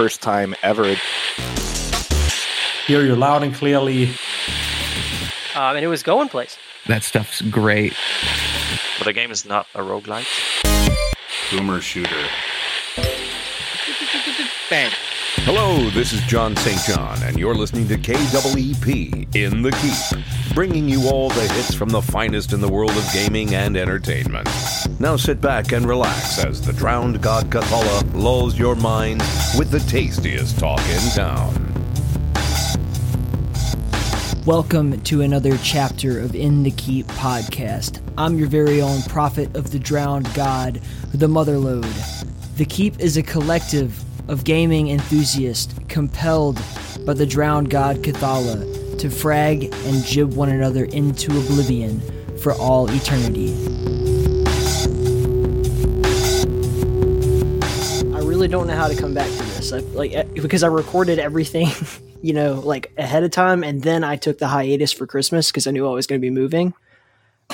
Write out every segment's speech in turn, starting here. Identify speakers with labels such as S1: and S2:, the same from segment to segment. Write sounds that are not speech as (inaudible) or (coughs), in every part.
S1: first time ever.
S2: Hear you loud and clearly.
S3: Um, and it was going place.
S4: That stuff's great.
S5: But the game is not a roguelike.
S6: Boomer shooter.
S3: Bang.
S7: Hello, this is John St. John, and you're listening to KWEP in the Keep, bringing you all the hits from the finest in the world of gaming and entertainment. Now sit back and relax as the drowned god Kathala lulls your mind with the tastiest talk in town.
S8: Welcome to another chapter of In the Keep podcast. I'm your very own prophet of the drowned god, the Motherlode. The Keep is a collective of gaming enthusiasts compelled by the drowned god Kathala to frag and gib one another into oblivion for all eternity. I really don't know how to come back to this. I, like eh, because I recorded everything, (laughs) you know, like ahead of time, and then I took the hiatus for Christmas because I knew I was going to be moving,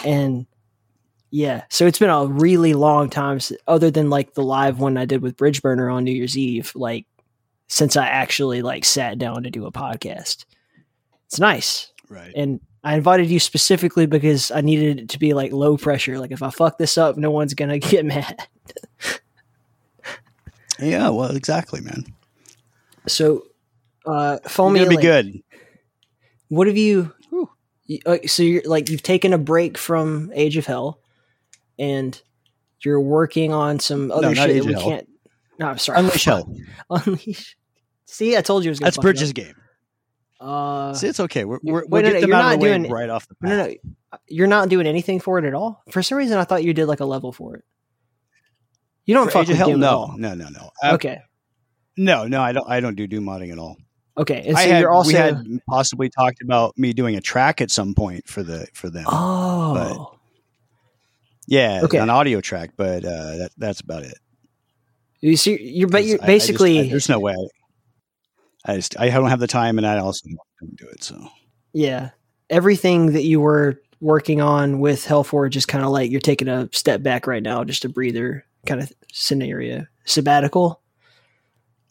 S8: and yeah, so it's been a really long time, other than like the live one I did with Bridge Burner on New Year's Eve, like since I actually like sat down to do a podcast. It's nice,
S9: Right.
S8: and I invited you specifically because I needed it to be like low pressure. Like if I fuck this up, no one's gonna (laughs) get mad.
S9: Yeah, well, exactly, man.
S8: So, uh, phone me.
S9: be good.
S8: What have you? you- uh, So you're like you've taken a break from Age of Hell, and you're working on some other
S9: not
S8: shit that we
S9: Hell.
S8: can't. No, I'm sorry.
S9: Unleash Hell.
S8: Unleash. See, I told you it was gonna
S9: That's Bridges' game.
S8: Uh,
S9: See, it's okay. We're, we're,
S8: wait,
S9: we'll
S8: no,
S9: get
S8: no,
S9: them
S8: you're
S9: out of
S8: not
S9: the way
S8: doing-
S9: right off the bat.
S8: no, no, you're not doing anything for it at all. For some reason, I thought you did like a level for it. You don't
S9: For
S8: fuck
S9: Age
S8: with
S9: Hell,
S8: at
S9: no, no, no, no. Uh,
S8: Okay,
S9: No, no, I don't. I don't do Doom modding at all.
S8: okay, and so
S9: had,
S8: you're also
S9: we had possibly talked about me doing a track at some point for the for them.
S8: oh.
S9: Yeah,
S8: okay.
S9: an audio track, but uh, that that's about it.
S8: You see, you're but you're
S9: I- I just-
S8: basically
S9: I- there's no way. I, just I don't have the time, and I also don't do it. So
S8: Yeah. Everything that you were working on with Hellforge is kind of like you're taking a step back right now, just a breather kind of scenario. Sabbatical?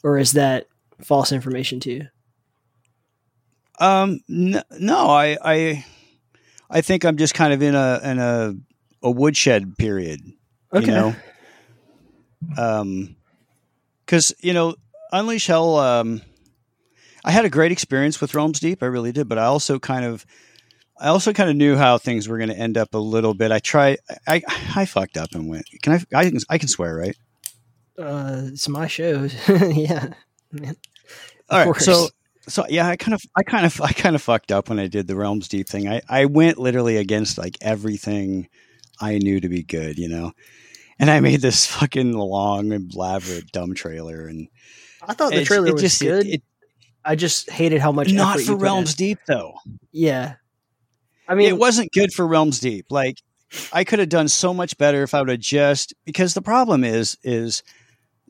S8: Or is that false information too?
S9: Um, n- no, I, I, I think I'm just kind of in a in a a woodshed period.
S8: Okay.
S9: You know, um, because you know, Unleash Hell. Um, I had a great experience with Realms Deep. I really did, but I also kind of, I also kind of knew how things were going to end up a little bit. I tried. I I fucked up and went. Can I? I can. I can swear, right?
S8: Uh, it's my show. (laughs) yeah. Man.
S9: All right.
S8: course.
S9: So so yeah, I kind of I kind of I kind of fucked up when I did the Realms Deep thing. I I went literally against like everything I knew to be good, you know. And I made this fucking long and elaborate dumb trailer and
S8: I thought the trailer
S9: it
S8: was
S9: just-
S8: good.
S9: it-
S8: I just hated how much
S9: not for Realms
S8: in.
S9: Deep though.
S8: Yeah. I mean,
S9: it wasn't good for Realms Deep. Like I could have done so much better if I would have just because the problem is is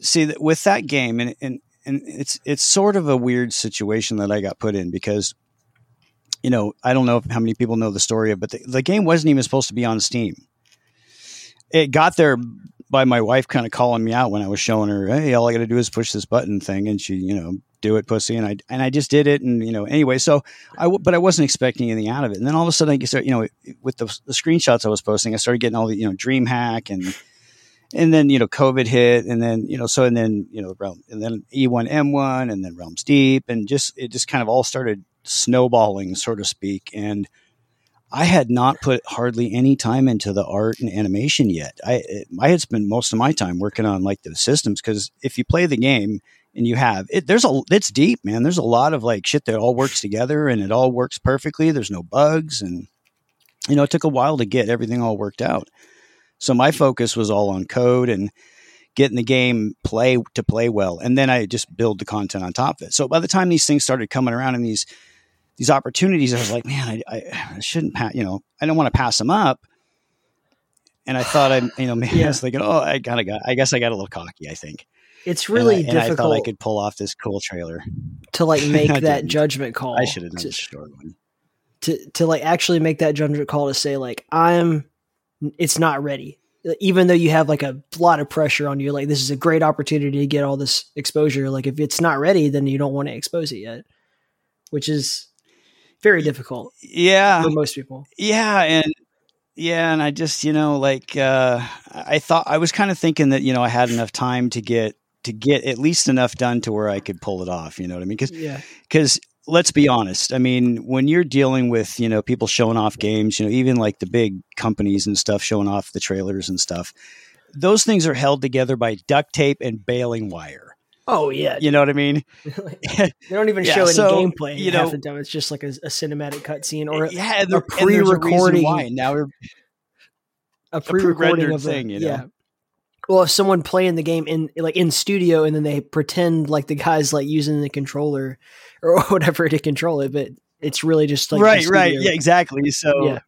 S9: see that with that game and and and it's it's sort of a weird situation that I got put in because you know I don't know how many people know the story of but the, the game wasn't even supposed to be on Steam. It got there by my wife kind of calling me out when I was showing her, hey, all I got to do is push this button thing, and she, you know, do it, pussy, and I and I just did it, and you know, anyway, so I, but I wasn't expecting anything out of it. And then all of a sudden, I start, you know, with the, the screenshots I was posting, I started getting all the, you know, DreamHack and, and then, you know, COVID hit and then, you know, so, and then, you know, realm, and then E1, M1 and then realms deep and just, it just kind of all started snowballing, so to speak. And I had not put hardly any time into the art and animation yet. I, I had spent most of my time working on like the systems. Cause if you play the game, and you have it there's a it's deep man there's a lot of like shit that all works together and it all works perfectly there's no bugs and you know it took a while to get everything all worked out so my focus was all on code and getting the game play to play well and then i just build the content on top of it so by the time these things started coming around and these these opportunities i was like man i, I, shouldn't pa- you know i don't want to pass them up and i thought i you know (laughs) maybe i was thinking oh i of got i guess i got a little cocky i think
S8: it's really
S9: and I, and I thought I could pull off this cool trailer
S8: to like (laughs) make that
S9: didn't.
S8: judgment call.
S9: I should have done
S8: to,
S9: the short one.
S8: to to like actually make that judgment call to say like I'm it's not ready. even though you have like a lot of pressure on you, like this is a great opportunity to get all this exposure. Like if it's not ready, then you don't want to expose it yet, which is very difficult
S9: Yeah,
S8: for most people.
S9: yeah, and yeah, and I just you know like uh, I thought I was kind of thinking that you know I had enough time to get to get at least enough done to where I could pull it off. You know what I mean? Because
S8: Yeah.
S9: because let's be honest i mean when you're dealing with you know people showing off games you know even like the big companies and stuff showing off the trailers and stuff those things are held together by duct tape and baling wire
S8: Oh yeah.
S9: you know what i mean (laughs)
S8: they don't even
S9: Yeah,
S8: show any
S9: so,
S8: gameplay.
S9: you
S8: You half
S9: know-
S8: the time, it's just like a, a cinematic cutscene or
S9: yeah and
S8: a
S9: a
S8: pre-recording-
S9: why. now we're
S8: a pre-recording
S9: pre-rendered
S8: of a,
S9: thing, you know?
S8: Yeah. Well, if someone playing the game in like in studio and then they pretend like the guy's like using the controller or (laughs) whatever to control it, but it's really just like
S9: right right yeah exactly so
S8: Yeah.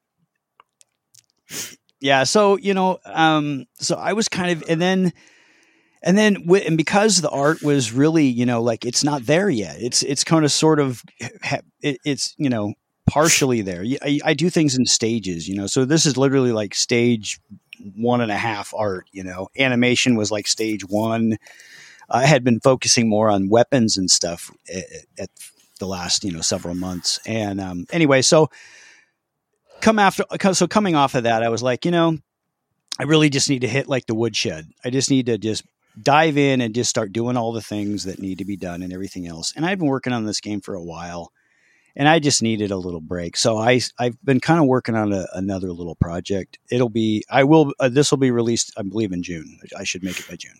S9: yeah so you know um so i was kind of and then and then and because the art was really you know like it's not there yet it's it's kind of sort of it's you know partially there. I do things in stages you know so this is literally like stage one and a half art you know? Animation was like stage one. I had been focusing more on weapons and stuff at, at the last you know several months. And um anyway so come after so coming off of that i was like you know i really just need to hit like the woodshed. I just need to just dive in and just start doing all the things that need to be done and everything else. And i've been working on this game for a while and i just needed a little break. So i i've been kind of working on a, another little project. It'll be i will uh, this will be released i believe in june. I should make it by june.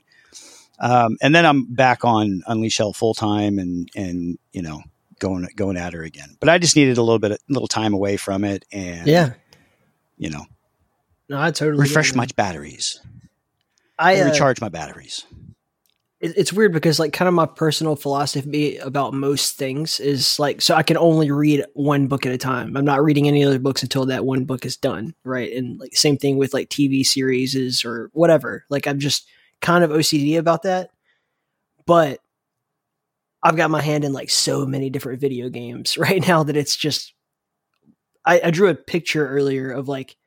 S9: Um, and then i'm back on unleash hell full time and and you know going going at her again. But i just needed a little bit a little time away from it and
S8: Yeah.
S9: you know
S8: No, I totally
S9: refresh my batteries
S8: I uh,
S9: recharge my batteries
S8: it- it's weird because like kind of my personal philosophy about most things is like so I can only read one book at a time. I'm not reading any other books until that one book is done, right? And like same thing with like TV series or whatever. Like I'm just kind of OCD about that. But I've got my hand in like so many different video games (laughs) right now that it's just I, I drew a picture earlier of like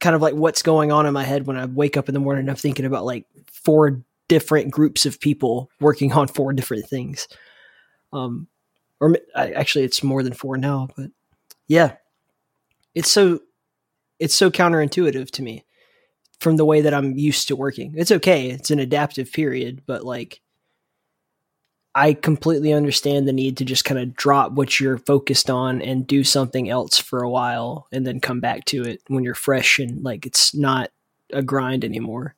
S8: kind of like what's going on in my head when I wake up in the morning I'm thinking about like four different groups of people working on four different things. Um, or I, actually, it's more than four now, but yeah, it's so it's so counterintuitive to me from the way that I'm used to working. It's okay; it's an adaptive period, but like I completely understand the need to just kind of drop what you're focused on and do something else for a while, and then come back to it when you're fresh and like it's not a grind anymore.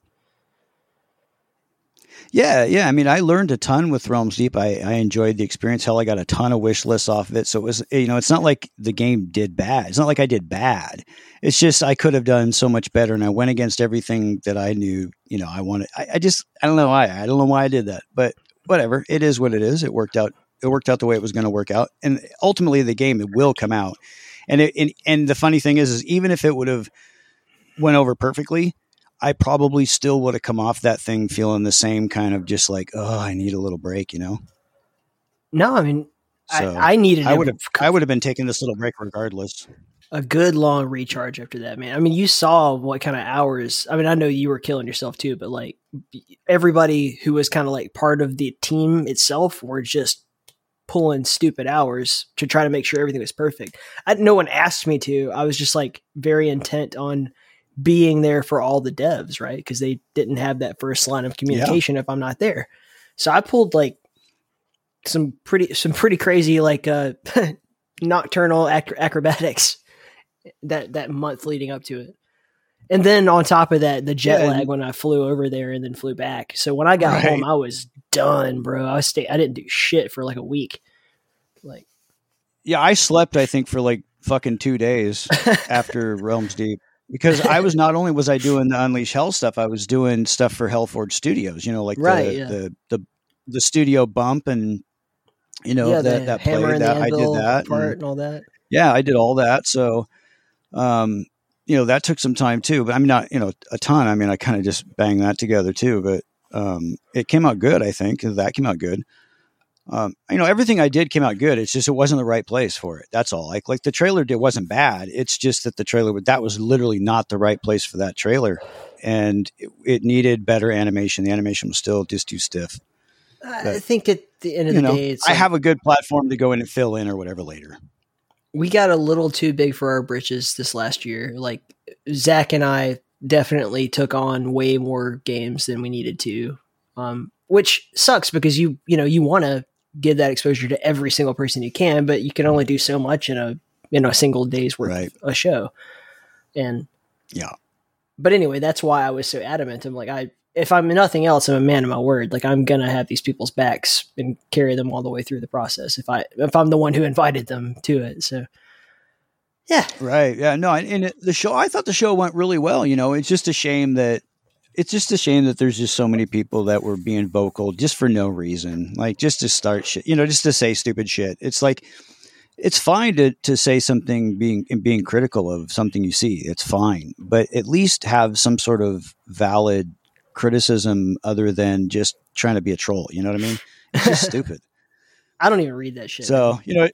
S9: Yeah, yeah. I mean, I learned a ton with Realms Deep. I, I enjoyed the experience. Hell, I got a ton of wish lists off of it. So it was, you know, it's not like the game did bad. It's not like I did bad. It's just I could have done so much better, and I went against everything that I knew. You know, I wanted. I, I just, I don't know why. I don't know why I did that, but whatever. It is what it is. It worked out. It worked out the way it was going to work out, and ultimately, the game it will come out. And it, and, and the funny thing is, is even if it would have went over perfectly, I probably still would have come off that thing feeling the same kind of just like, oh, I need a little break, you know.
S8: No, I mean,
S9: So,
S8: I, I needed
S9: I would have, I would have been taking this little break regardless.
S8: A good long recharge after that, man. I mean, you saw what kind of hours. I mean, I know you were killing yourself too, but like everybody who was kind of like part of the team itself were just pulling stupid hours to try to make sure everything was perfect. I, no one asked me to. I was just like very intent on being there for all the devs, right? Because they didn't have that first line of communication if I'm not there. So I pulled like some pretty some pretty crazy like uh (laughs) nocturnal ac- acrobatics that that month leading up to it. And then on top of that, the jet
S9: Yeah,
S8: lag when I flew over there and then flew back. So when I got
S9: Right.
S8: home, I was done, bro. I stayed. I didn't do shit for like a week. Like,
S9: Yeah, I slept. I think for like fucking two days (laughs) after Realms Deep because I was not only was I doing the Unleash Hell stuff, I was doing stuff for Hellforge Studios. You know, like
S8: Right,
S9: the,
S8: yeah.
S9: the the the studio bump and you know
S8: yeah,
S9: that that play that I did that.
S8: part
S9: and-
S8: and all that.
S9: yeah, I did all that. So, um, you know, that took some time too. But I mean, not you know a ton. I mean, I kind of just banged that together too. But um, it came out good. I think that came out good. Um, you know, everything I did came out good. It's just it wasn't the right place for it. That's all. Like like the trailer did wasn't bad. It's just that the trailer that was literally not the right place for that trailer. and it, it needed better animation. The animation was still just too stiff.
S8: I think at the end of the
S9: know,
S8: day, it's
S9: I
S8: like-
S9: have a good platform to go in and fill in or whatever later.
S8: We got a little too big for our britches this last year. Like Zach and I definitely took on way more games than we needed to, um, which sucks because you you know you want to give that exposure to every single person you can, but you can only do so much in a in a single day's worth
S9: Right.
S8: of a show. And
S9: Yeah.
S8: but anyway, that's why I was so adamant. I'm like, I if I'm nothing else, I'm a man of my word. Like I'm gonna have these people's backs and carry them all the way through the process. If I if I'm the one who invited them to it, so yeah,
S9: Right. Yeah. No. And, the show, I thought the show went really well. You know, it's just a shame that it's just a shame that there's just so many people that were being vocal just for no reason, like just to start shit. You know, just to say stupid shit. It's like it's fine to to say something being being critical of something you see. It's fine, but at least have some sort of valid criticism other than just trying to be a troll. You know what I mean? It's just (laughs) stupid.
S8: I don't even read that shit.
S9: So you know,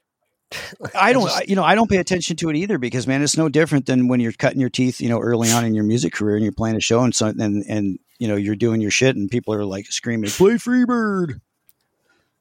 S9: I don't,
S8: just-
S9: I- you know, I don't pay attention to it either because man, it's no different than when you're cutting your teeth, you know, early on in your music career and you're playing a show and so and and you know you're doing your shit and people are like screaming, "Play Freebird!"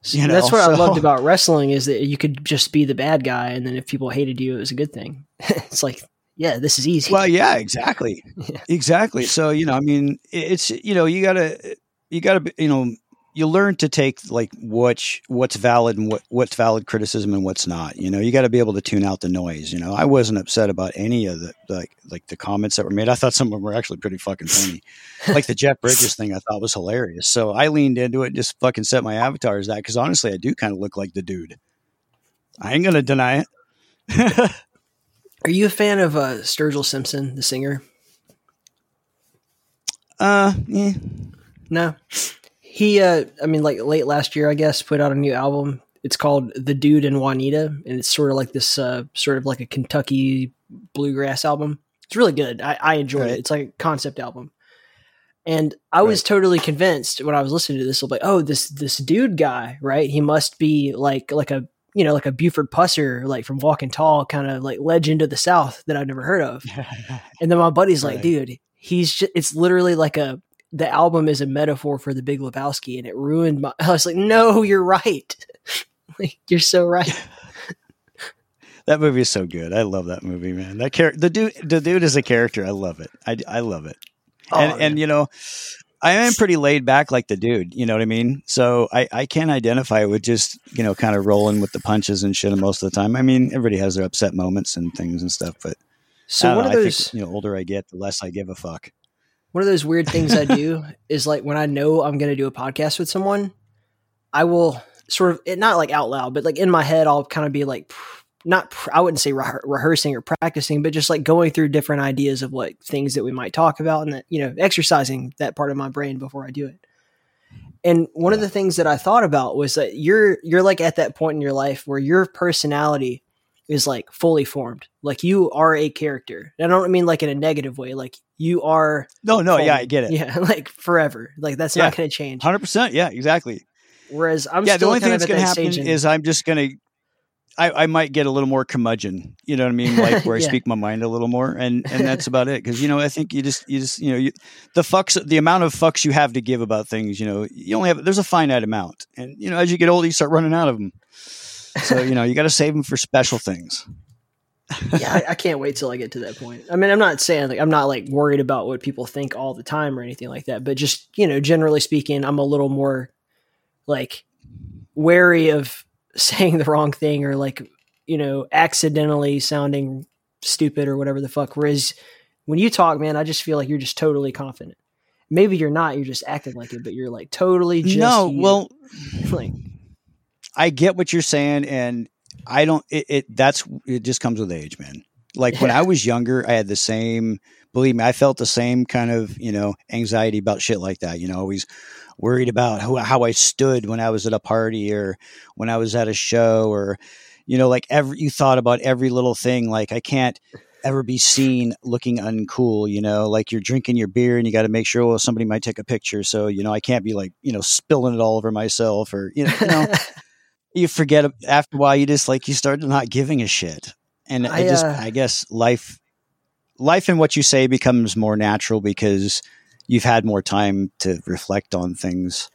S9: You know,
S8: that's what I loved (laughs) about wrestling is that you could just be the bad guy, and then if people hated you, it was a good thing. (laughs) it's like, yeah, this is easy.
S9: Well, yeah, exactly, (laughs)
S8: Yeah.
S9: exactly. So you know, I mean, it's you know, you gotta, you gotta, you know, you learn to take like what's what's valid and what what's valid criticism and what's not. You know, you got to be able to tune out the noise. You know, I wasn't upset about any of the like like the comments that were made. I thought some of them were actually pretty fucking funny. like the Jeff (laughs) Bridges thing, I thought was hilarious. So I leaned into it and just fucking set my avatar as that because honestly, I do kind of look like the dude. I ain't gonna deny it. (laughs)
S8: Are you a fan of uh, Sturgill Simpson, the singer?
S9: uh, yeah.
S8: No. He, uh, I mean, like late last year, I guess, put out a new album. It's called The Dude and Juanita, and it's sort of like this, uh, sort of like a Kentucky bluegrass album. It's really good. I, I enjoy
S9: Right.
S8: it. It's like a concept album. And I was totally convinced when I was listening to this, like, oh, this this dude guy, right? He must be like like a you know like a Buford Pusser, like from Walking Tall, kind of like legend of the South that I've never heard of. (laughs) And then my buddy's like, dude, he's just, it's literally like a, the album is a metaphor for the Big Lebowski and it ruined my, I was like, no, you're right. (laughs) like, you're so right. (laughs)
S9: That movie is so good. I love that movie, man. That character, the dude, the dude is a character. I love it. I, I love it.
S8: Oh,
S9: and and you know, I am pretty laid back like the dude. You know what I mean? So I I can identify with just you know kind of rolling with the punches and shit most of the time. I mean, everybody has their upset moments and things and stuff, but
S8: so one
S9: know,
S8: of those,
S9: think, you know, older I get, the less I give a fuck.
S8: one of those weird things I do (laughs) is like when I know I'm going to do a podcast with someone, I will sort of, not like out loud, but like in my head, I'll kind of be like, not, pr- I wouldn't say re- rehearsing or practicing, but just like going through different ideas of like things that we might talk about and that, you know, exercising that part of my brain before I do it. And one of the things that I thought about was that you're, you're like at that point in your life where your personality is like fully formed. Like you are a character. And I don't mean like in a negative way. Like you are
S9: No, no, yeah, I get it.
S8: Yeah, (laughs) like forever. Like that's
S9: Yeah.
S8: not going to change.
S9: Hundred percent. Yeah, exactly.
S8: Whereas I'm
S9: yeah, the only thing that's going to happen
S8: in-
S9: is I'm just going to, I, I might get a little more curmudgeon. You know what I mean? Like (laughs) where I speak my mind a little more, and and (laughs) that's about it. Because you know, I think you just you just you know you, the fucks the amount of fucks you have to give about things. You know, you only have there's a finite amount, and you know as you get older, you start running out of them. So you know you got to save them for special things.
S8: yeah, I, I can't wait till I get to that point. I mean, I'm not saying like I'm not like worried about what people think all the time or anything like that, but just you know, generally speaking, I'm a little more like wary of saying (laughs) the wrong thing or like you know accidentally sounding stupid or whatever the fuck. Whereas when you talk, man, I just feel like you're just totally confident. Maybe you're not. You're just acting like it, but you're like totally just
S9: no,
S8: you.
S9: well, (laughs)
S8: like
S9: I get what you're saying, and I don't. It, it that's it just comes with age, man. Like when I was younger, I had the same. Believe me, I felt the same kind of you know anxiety about shit like that. You know, always worried about who, how I stood when I was at a party or when I was at a show, or you know, like every you thought about every little thing. Like I can't ever be seen looking uncool. You know, like you're drinking your beer and you got to make sure well somebody might take a picture. So you know, I can't be like you know spilling it all over myself or you know. You know (laughs) you forget after a while you just like you start not giving a shit and i,
S8: I,
S9: just
S8: uh,
S9: i guess life life and what you say becomes more natural because you've had more time to reflect on things.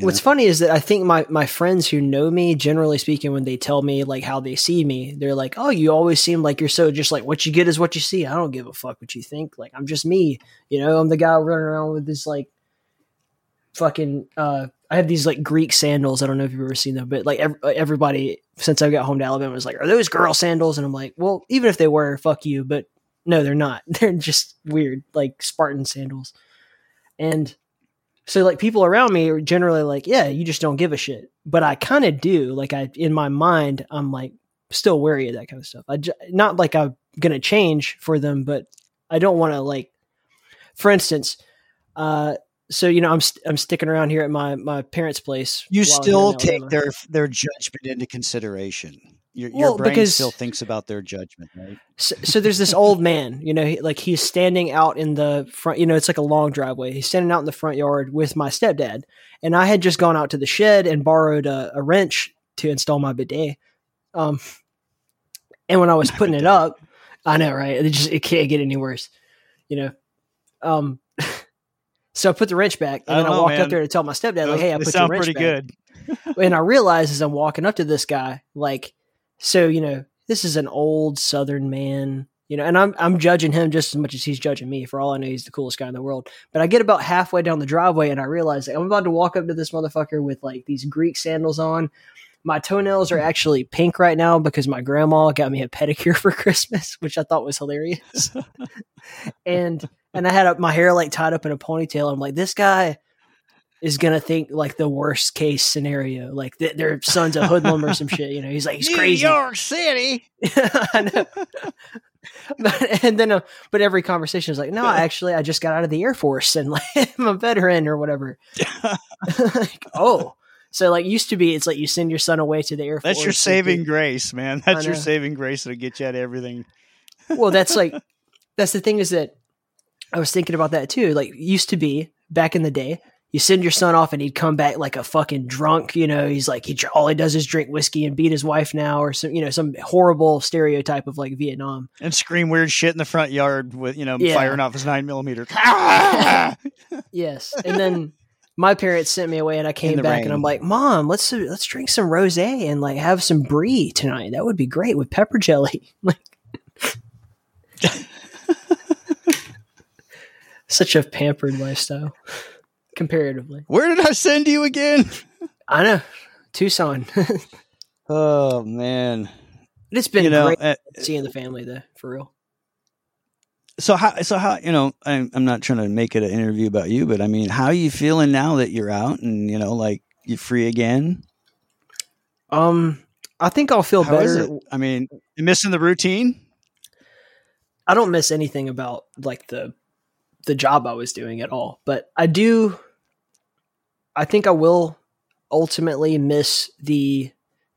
S8: What's
S9: know?
S8: funny is that I think my, my friends who know me, generally speaking, when they tell me like how they see me, they're like, "Oh, you always seem like you're so just like what you get is what you see." I don't give a fuck what you think. Like I'm just me, you know. I'm the guy running around with this like fucking. uh I have these like Greek sandals. I don't know if you've ever seen them, but like ev- everybody since I got home to Alabama was like, "Are those girl sandals?" And I'm like, "Well, even if they were, fuck you." But no, they're not. (laughs) They're just weird, like Spartan sandals. And so like people around me are generally like, yeah, you just don't give a shit. But I kind of do. Like I in my mind, I'm like still wary of that kind of stuff. I j- not like I'm gonna change for them, but I don't want to like. For instance, uh, so you know I'm st- I'm sticking around here at my my parents' place.
S9: you
S8: while I'm here in
S9: still take their their judgment into consideration. Your,
S8: Well,
S9: brain
S8: because-
S9: still thinks about their judgment, right?
S8: so, so there's this old man, you know, he, like he's standing out in the front, you know, it's like a long driveway. He's standing out in the front yard with my stepdad. And I had just gone out to the shed and borrowed a, a wrench to install my bidet. Um, and when I was (laughs) putting it up, I know, right? It just, it can't get any worse, you know? Um, (laughs) so I put the wrench back and
S9: I
S8: then I
S9: know,
S8: walked up there to tell my stepdad, like, hey, I put your wrench
S9: pretty
S8: back
S9: good. (laughs)
S8: and I realize as I'm walking up to this guy, like, so you know, this is an old Southern man, you know, and I'm I'm judging him just as much as he's judging me. For all I know, he's the coolest guy in the world. But I get about halfway down the driveway and I realize like, I'm about to walk up to this motherfucker with like these Greek sandals on. My toenails are actually pink right now because my grandma got me a pedicure for (laughs) Christmas, which I thought was hilarious. (laughs) and and I had my hair like tied up in a ponytail. I'm like, this guy is gonna think like the worst case scenario, like th- their son's a hoodlum or some shit. You know, he's like he's crazy.
S9: New York City. (laughs) (laughs)
S8: But, and then, uh, but every conversation is like, no, actually, I just got out of the Air Force and like (laughs) I'm a veteran or whatever. like, oh, so like used to be, it's like you send your son away to the Air Force.
S9: That's your saving grace, man. That's your saving grace to get you out of everything.
S8: well, that's like that's the thing is that I was thinking about that too. Like used to be back in the day, you send your son off and he'd come back like a fucking drunk. You know, he's like he all he does is drink whiskey and beat his wife now, or some you know some horrible stereotype of like Vietnam.
S9: And scream weird shit in the front yard with, you know,
S8: Yeah.
S9: firing off his nine millimeter. (laughs)
S8: Yes, and then. My parents sent me away, and I came back, and I'm like, "Mom, let's let's drink some rosé and like have some brie tonight. That would be great with pepper jelly." (laughs) Like, (laughs) such a pampered lifestyle, comparatively.
S9: Where did I send you again? (laughs)
S8: I know. Tucson. (laughs)
S9: Oh man.
S8: it's been
S9: you know,
S8: great
S9: uh,
S8: seeing the family though, for real.
S9: so how so how you know I'm I'm not trying to make it an interview about you, but I mean, how are you feeling now that you're out and you know like you're free again?
S8: Um I think I'll feel
S9: How
S8: better.
S9: I mean, missing the routine?
S8: I don't miss anything about like the the job I was doing at all, but I do I think I will ultimately miss the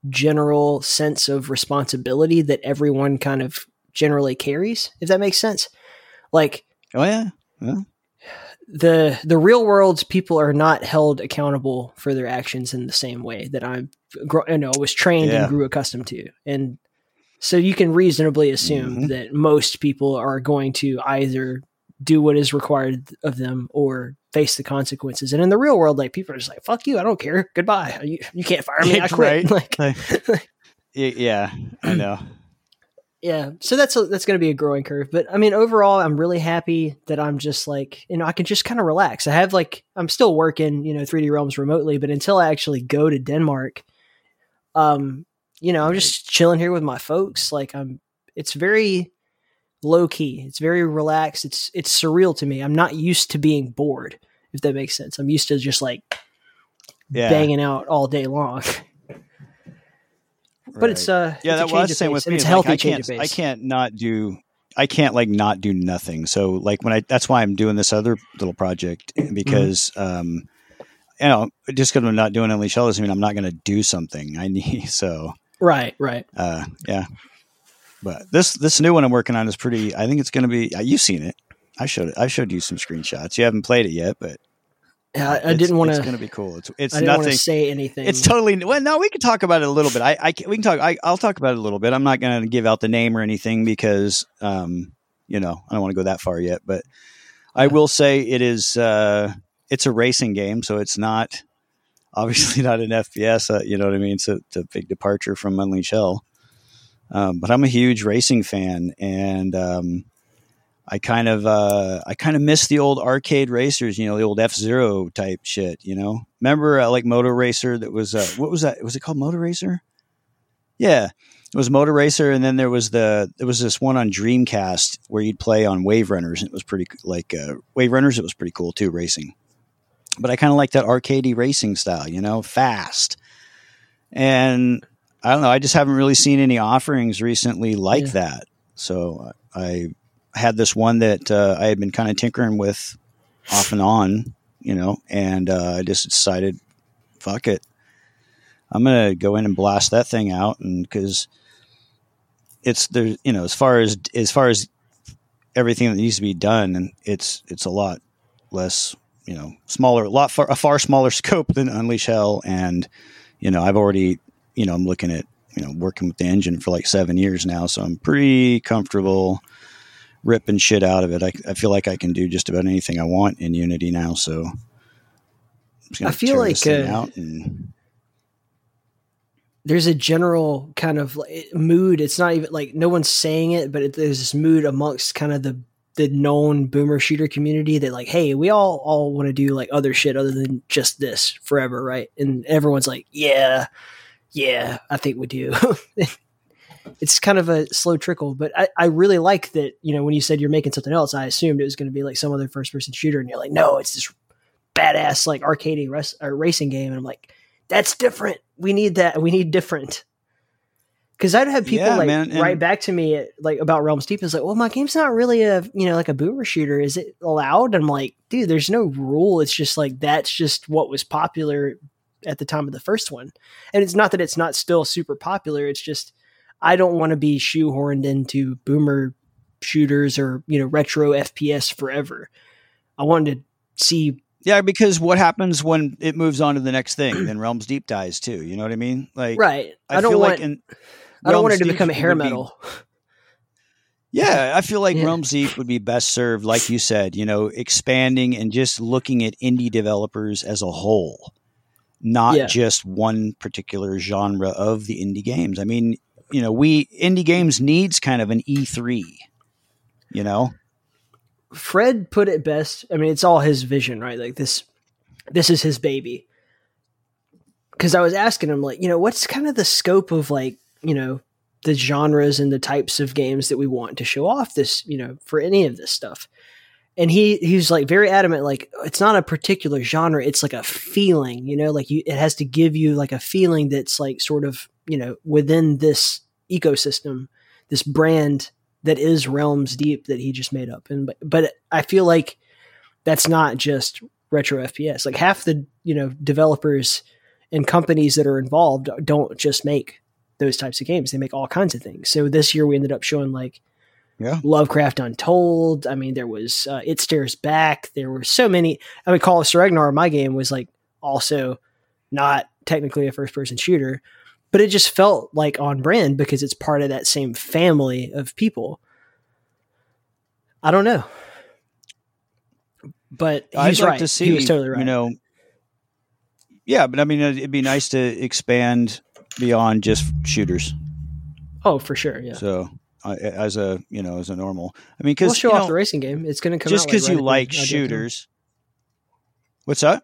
S8: general sense of responsibility that everyone kind of generally carries, if that makes sense. Like
S9: Oh yeah.
S8: the the real world people are not held accountable for their actions in the same way that I gr- you know was trained
S9: Yeah.
S8: and grew accustomed to and so you can reasonably assume
S9: Mhm.
S8: that most people are going to either do what is required of them or face the consequences. And in the real world like people are just like fuck you I don't care goodbye you, you can't fire me I quit.
S9: Right. (laughs)
S8: like (laughs)
S9: Y- Yeah, I know. (clears throat)
S8: yeah so that's a, that's going to be a growing curve. But i mean overall i'm really happy that i'm just like you know i can just kind of relax. I have like i'm still working you know 3d realms remotely but until i actually go to denmark um you know i'm just chilling here with my folks. Like i'm it's very low key it's very relaxed it's it's surreal to me i'm not used to being bored if that makes sense i'm used to just like
S9: Yeah.
S8: banging out all day long (laughs) but it's uh
S9: yeah,
S8: it's
S9: that
S8: a
S9: was
S8: change
S9: the
S8: of
S9: same with me.
S8: it's
S9: Like,
S8: healthy
S9: I
S8: change
S9: can't, I can't not do. I can't like not do nothing. So like when I, that's why I'm doing this other little project
S8: Mm-hmm. (clears throat)
S9: because, um, you know, just because I'm not doing Unleash Hell doesn't mean I'm not going to do something. I need (laughs) so,
S8: right right
S9: uh, yeah. But this this new one I'm working on is pretty. I think it's going to be. Uh, you've seen it. I showed it. I showed you some screenshots. You haven't played it yet, but
S8: Yeah, I, I didn't want to.
S9: It's going to be cool. It's it's
S8: I
S9: nothing.
S8: say anything.
S9: It's totally well. No, we can talk about it a little bit. I, I we can talk. I, I'll talk about it a little bit. I'm not going to give out the name or anything because, um, you know, I don't want to go that far yet, but I will say it is. Uh, it's a racing game, so it's not obviously (laughs) not an FPS. Uh, you know what I mean? So it's a big departure from Unleash Hell. Um, but I'm a huge racing fan, and um, I kind of uh, I kind of miss the old arcade racers. You know, the old F Zero type shit. You know, remember uh, like Motor Racer? That was uh, what was that? Was it called Motor Racer? Yeah, it was Motor Racer, and then there was the there was this one on Dreamcast where you'd play on Wave Runners. And it was pretty like uh, Wave Runners. It was pretty cool too, racing. But I kind of like that arcadey racing style, you know, fast. And I don't know. I just haven't really seen any offerings recently like
S8: Yeah.
S9: that. So I had this one that uh, I had been kind of tinkering with off and on, you know, and uh, I just decided, fuck it. I'm gonna go in and blast that thing out, and because it's there, you know, as far as as far as everything that needs to be done, and it's it's a lot less, you know, smaller, a lot far, a far smaller (laughs) scope than Unleash Hell, and you know, I've already, you know, I'm looking at you know working with the engine for like seven years now, so I'm pretty comfortable ripping shit out of it. I, I feel like I can do just about anything I want in Unity now, so. I'm just gonna
S8: I feel like, uh,
S9: out and
S8: there's a general kind of like mood. It's not even like no one's saying it, but it, there's this mood amongst kind of the the known boomer shooter community that like, hey, we all all want to do like other shit other than just this forever, right? And everyone's like, yeah, yeah, I think we do. (laughs) it's kind of a slow trickle, but I, I really like that. You know, when you said you're making something else, I assumed it was going to be like some other first person shooter, and you're like, no, it's this badass like arcade res- racing game, and I'm like, that's different. We need that. We need different. Because I'd have people
S9: Yeah,
S8: like
S9: man,
S8: write back to me like about Realms Deep. It's like, well, my game's not really a you know like a boomer shooter. Is it allowed? And I'm like, dude, there's no rule. It's just like that's just what was popular at the time of the first one. And it's not that it's not still super popular. It's just I don't want to be shoehorned into boomer shooters or you know retro FPS forever. I wanted to see
S9: Yeah, because what happens when it moves on to the next thing? then (clears throat) Realms Deep dies too. You know what I mean? Like,
S8: right. I,
S9: I,
S8: don't
S9: feel
S8: want
S9: like in
S8: I don't want it to
S9: Deep
S8: become a hair
S9: would be-
S8: metal. (laughs)
S9: yeah, I feel like
S8: Yeah.
S9: Realms Deep would be best served, like you said, you know, expanding and just looking at indie developers as a whole, not
S8: Yeah.
S9: just one particular genre of the indie games. I mean, you know, we indie games needs kind of an E3. You know,
S8: Fred put it best. I mean, it's all his vision, right? Like this, this is his baby. Because I was asking him, like, you know, what's kind of the scope of like, you know, the genres and the types of games that we want to show off this, you know, for any of this stuff. And he he's like very adamant, like it's not a particular genre, it's like a feeling, you know, like you it has to give you like a feeling that's like sort of, you know, within this ecosystem, this brand that is Realms Deep that he just made up. And but, but I feel like that's not just retro FPS. Like half the you know developers and companies that are involved don't just make those types of games. They make all kinds of things. So this year we ended up showing like
S9: Yeah.
S8: Lovecraft Untold. I mean, there was uh, It Stares Back. There were so many. I mean, Call of Ragnar, my game was like also not technically a first person shooter, but it just felt like on brand because it's part of that same family of people. I don't know. But he's
S9: I'd like
S8: right.
S9: to see.
S8: he was totally right.
S9: You know, yeah, but I mean, it'd be nice to expand beyond just shooters.
S8: oh, for sure. Yeah.
S9: So, uh, as a you know, as a normal, I mean, because
S8: We'll show off the racing game. It's going to come
S9: just because
S8: right
S9: you like shooters. What's that?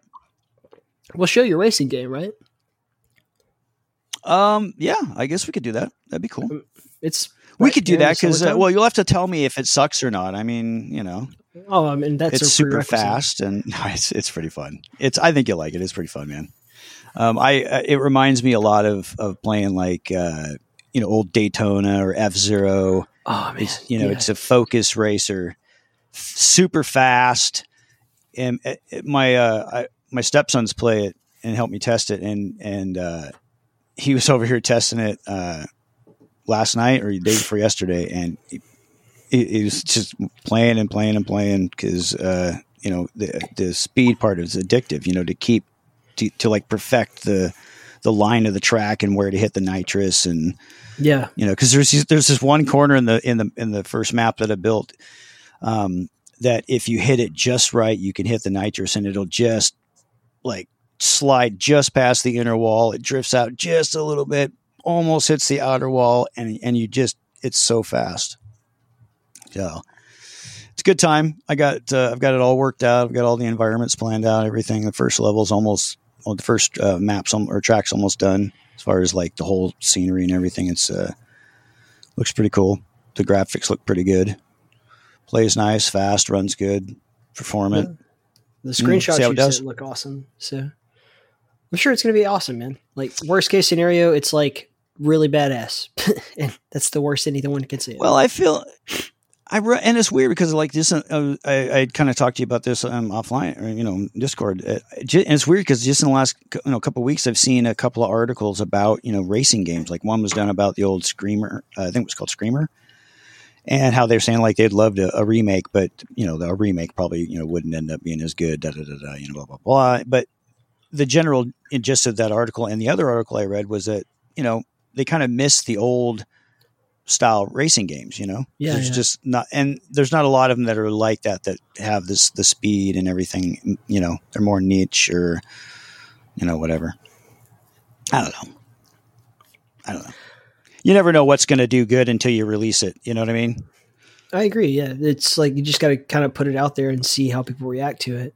S8: We'll show your racing game, right?
S9: Um, yeah, I guess we could do that. That'd be cool.
S8: It's
S9: we
S8: right
S9: could do that because uh, well, you'll have to tell me if it sucks or not. I mean, you know,
S8: oh, I mean that's
S9: it's super fast and (laughs) no, it's it's pretty fun. It's I think you'll like it. It's pretty fun, man. Um, I uh, it reminds me a lot of of playing like uh, you know old Daytona or F Zero.
S8: Oh man,
S9: It's you know
S8: yeah.
S9: it's a focus racer, super fast. And uh, uh, my uh, I, my stepsons play it and help me test it, and and uh, he was (laughs) over here testing it uh, last night or the day before yesterday, and he, he he was just playing and playing and playing because uh, you know the the speed part is addictive. You know to keep to, to like perfect the the line of the track and where to hit the nitrous and
S8: Yeah.
S9: you know because there's there's this one corner in the in the in the first map that I built um, that if you hit it just right, you can hit the nitrous and it'll just like slide just past the inner wall. It drifts out just a little bit, almost hits the outer wall, and and you just it's so fast. So it's a good time. I got uh, I've got it all worked out. I've got all the environments planned out. Everything. The first level's almost well, the first uh, maps al- or tracks almost done as far as like the whole scenery and everything. It's uh, looks pretty cool. The graphics look pretty good. Plays nice, fast, runs good, performant.
S8: The
S9: see
S8: screenshots
S9: it
S8: you
S9: does?
S8: look awesome. So I'm sure it's going to be awesome, man. Like worst case scenario, it's like really badass, (laughs) and that's the worst anyone can say.
S9: Well, I feel I re- and it's weird because like this, uh, I, I kind of talked to you about this um, offline or you know Discord. Uh, and it's weird because just in the last you know couple of weeks, I've seen a couple of articles about you know racing games. Like one was done about the old Screamer, uh, I think it was called Screamer, and how they're saying like they'd love a, a remake, but you know the remake probably you know wouldn't end up being as good. Da da da da. You know blah blah blah. But the general gist of that article and the other article I read was that you know they kind of missed the old style racing games. You know,
S8: Yeah,
S9: there's
S8: yeah.
S9: just not, and there's not a lot of them that are like that that have this the speed and everything. You know, they're more niche or you know whatever. I don't know. I don't know. You never know what's going to do good until you release it. You know what I mean?
S8: I agree. Yeah, it's like you just got to kind of put it out there and see how people react to it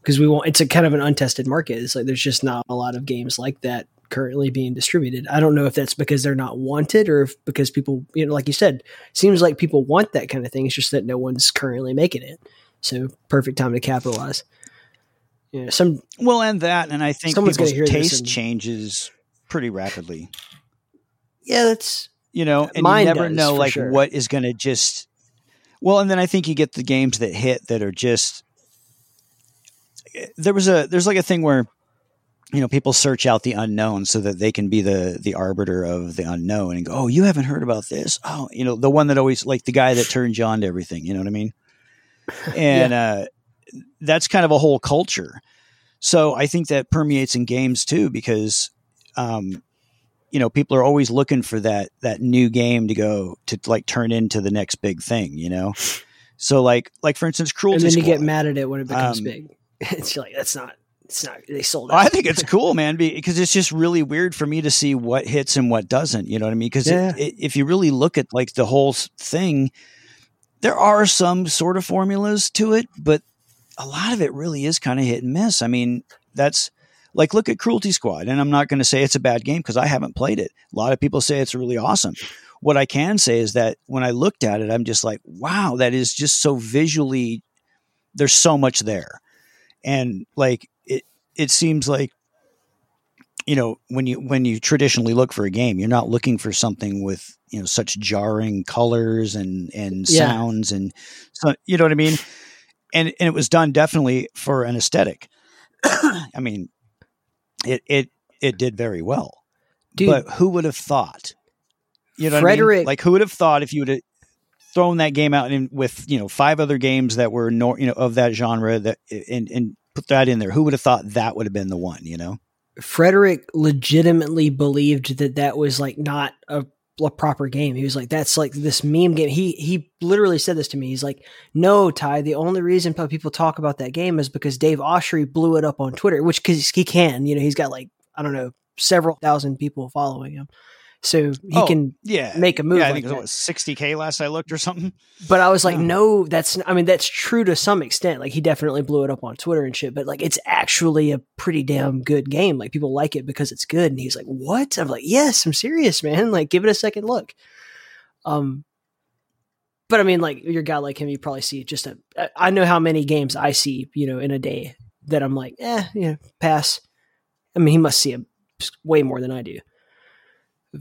S8: because we want. It's a kind of an untested market. It's like there's just not a lot of games like that currently being distributed. I don't know if that's because they're not wanted or if because people, you know, like you said, seems like people want that kind of thing. It's just that no one's currently making it. So perfect time to capitalize. Yeah, some
S9: Well, and that, and I think
S8: Someone's
S9: people's
S8: hear
S9: taste
S8: and-
S9: changes pretty rapidly.
S8: yeah, that's
S9: You know, and you never
S8: does,
S9: know like
S8: sure.
S9: what is going to just. Well, and then I think you get the games that hit that are just. There was a there's like a thing where, you know, people search out the unknown so that they can be the the arbiter of the unknown and go, oh, you haven't heard about this, oh, you know, the one that always like the guy that turns you on to everything. You know what I mean? (laughs) And uh, that's kind of a whole culture. So I think that permeates in games too because, um, you know, people are always looking for that that new game to go to like turn into the next big thing. You know, so like like for instance, Cruelty
S8: and then you get mad at it when it becomes
S9: Um,
S8: big. (laughs) It's like that's not. It's not. They sold out.
S9: I think it's (laughs) cool, man, because it's just really weird for me to see what hits and what doesn't. You know what I mean? Because
S8: Yeah.
S9: if you really look at like the whole thing, there are some sort of formulas to it, but a lot of it really is kind of hit and miss. I mean, that's like look at Cruelty Squad, and I'm not going to say it's a bad game because I haven't played it. A lot of people say it's really awesome. What I can say is that when I looked at it, I'm just like, wow, that is just so visually. There's so much there, and like it, seems like you know when you when you traditionally look for a game you're not looking for something with you know such jarring colors and and
S8: Yeah.
S9: sounds and so you know what i mean and and it was done definitely for an aesthetic i mean it it it did very well
S8: Dude,
S9: but who would have thought you know what I mean? Like who would have thought if you would have thrown that game out in, with you know five other games that were nor, you know of that genre that and and put that in there who would have thought that would have been the one you know
S8: Frederik legitimately believed that that was like not a, a proper game. He was like, "That's like this meme game." He he literally said this to me. He's like, "No, Ty. The only reason people talk about that game is because Dave Oshry blew it up on Twitter, which because he can. You know, he's got like I don't know several thousand people following him, so he
S9: Oh,
S8: can
S9: yeah
S8: make a move.
S9: yeah i
S8: like
S9: think it was 60k last i looked or something
S8: But I was like,
S9: No.
S8: no, that's, I mean, that's true to some extent. Like, he definitely blew it up on Twitter and shit, but like, it's actually a pretty damn good game. Like, people like it because it's good. And he's like, what? I'm like, yes, I'm serious, man. Like, give it a second look. Um, but I mean, like, your guy like him, you probably see just a. I know how many games I see, you know, in a day that I'm like, eh, yeah, pass. I mean, he must see a, way more than I do.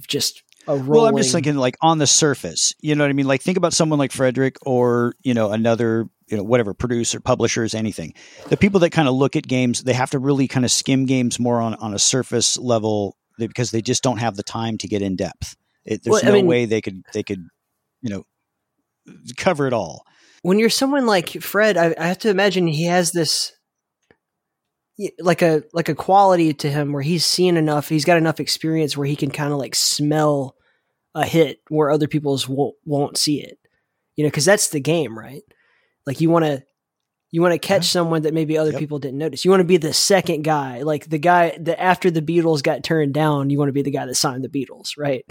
S8: Just a rolling.
S9: well i'm just thinking like on the surface you know what i mean like think about someone like frederik or you know another you know whatever producer publishers anything the people that kind of look at games they have to really kind of skim games more on on a surface level because they just don't have the time to get in depth it, there's
S8: Well,
S9: no
S8: mean-
S9: way they could they could you know cover it all
S8: when you're someone like Fred, I, I have to imagine he has this. Like a like a quality to him where he's seen enough, he's got enough experience where he can kind of like smell a hit where other people's won't won't see it. You know, because that's the game, right? Like you want to you want to catch
S9: Yeah.
S8: someone that maybe other
S9: Yep.
S8: people didn't notice. You want to be the second guy, like the guy that after the Beatles got turned down, you want to be the guy that signed the Beatles, right?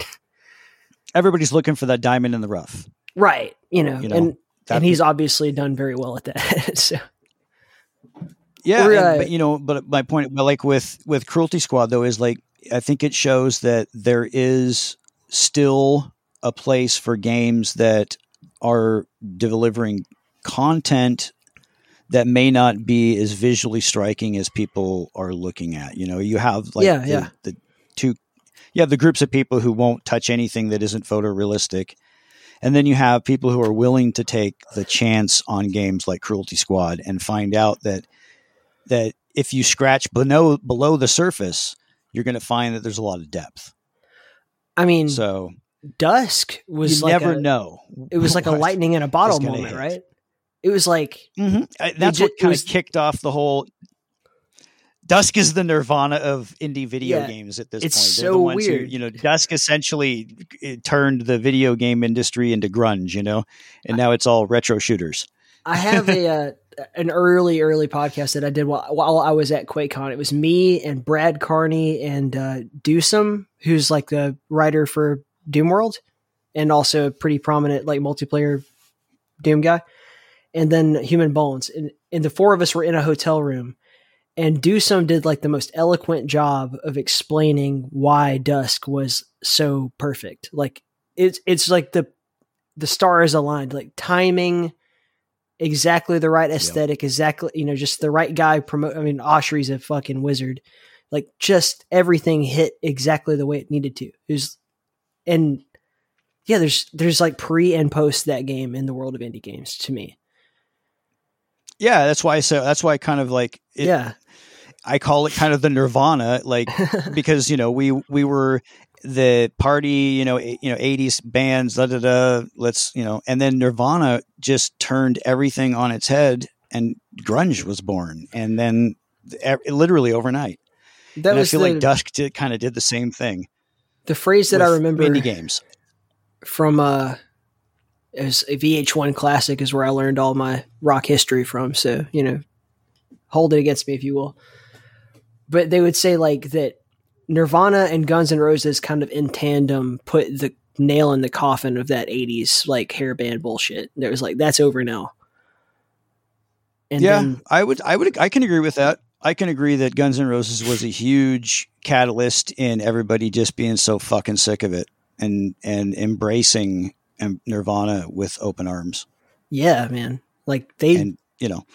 S8: (laughs)
S9: Everybody's looking for that diamond in the rough.
S8: Right. You know,
S9: You know,
S8: and and he's obviously done very well at that. (laughs) so
S9: Yeah,
S8: Or,
S9: and- but you know, but my point, but like with with Cruelty Squad though, is like I think it shows that there is still a place for games that are delivering content that may not be as visually striking as people are looking at. You know, you have like
S8: Yeah,
S9: the,
S8: yeah.
S9: the two, you have the groups of people who won't touch anything that isn't photorealistic. And then you have people who are willing to take the chance on games like Cruelty Squad and find out that that if you scratch below below the surface, you're going to find that there's a lot of depth.
S8: I mean,
S9: So
S8: Dusk was
S9: you
S8: like
S9: never
S8: a,
S9: know.
S8: It was like a lightning in a bottle moment,
S9: hit.
S8: right? It was like
S9: Mhm. I- That's what kind
S8: was-
S9: of kicked off the whole. Dusk is the Nirvana of indie video
S8: Yeah,
S9: games at this
S8: it's
S9: point. They're the
S8: so
S9: ones who-
S8: weird.
S9: you know, Dusk essentially it turned the video game industry into grunge, you know, and now it's all retro shooters.
S8: I have a uh, an early early podcast that I did while, while I was at QuakeCon. It was me and Brad Carney and uh, who's like the writer for Doomworld, and also a pretty prominent like multiplayer Doom guy, and then Human Bones, and and the four of us were in a hotel room. And Dewsome did like the most eloquent job of explaining why Dusk was so perfect. Like it's it's like the the stars aligned, like timing, exactly the right aesthetic, exactly you know, just the right guy promote. I mean, Oshry's a fucking wizard. Like just everything hit exactly the way it needed to. It was, and yeah, there's there's like pre and post that game in the world of indie games to me.
S9: Yeah, that's why. So that's why I kind of like. It,
S8: yeah,
S9: I call it kind of the Nirvana, like (laughs) because you know we we were the party, you know, you know, eighties bands, da da da. Let's you know, and then Nirvana just turned everything on its head, and grunge was born, and then literally overnight.
S8: that
S9: and
S8: was
S9: I feel
S8: the,
S9: like Dusk did, kind of did the same thing.
S8: the phrase that I remember
S9: indie games.
S8: from uh it was a VH1 classic is where I learned all my rock history from. So, you know, hold it against me if you will. But they would say like that Nirvana and Guns N' Roses kind of in tandem put the nail in the coffin of that 80s like hairband bullshit. There was like that's over now. And
S9: yeah,
S8: then
S9: I would, I would, I can agree with that. I can agree that Guns N' Roses was a huge catalyst in everybody just being so fucking sick of it and and embracing Nirvana with open arms.
S8: yeah, man. Like they
S9: And you know,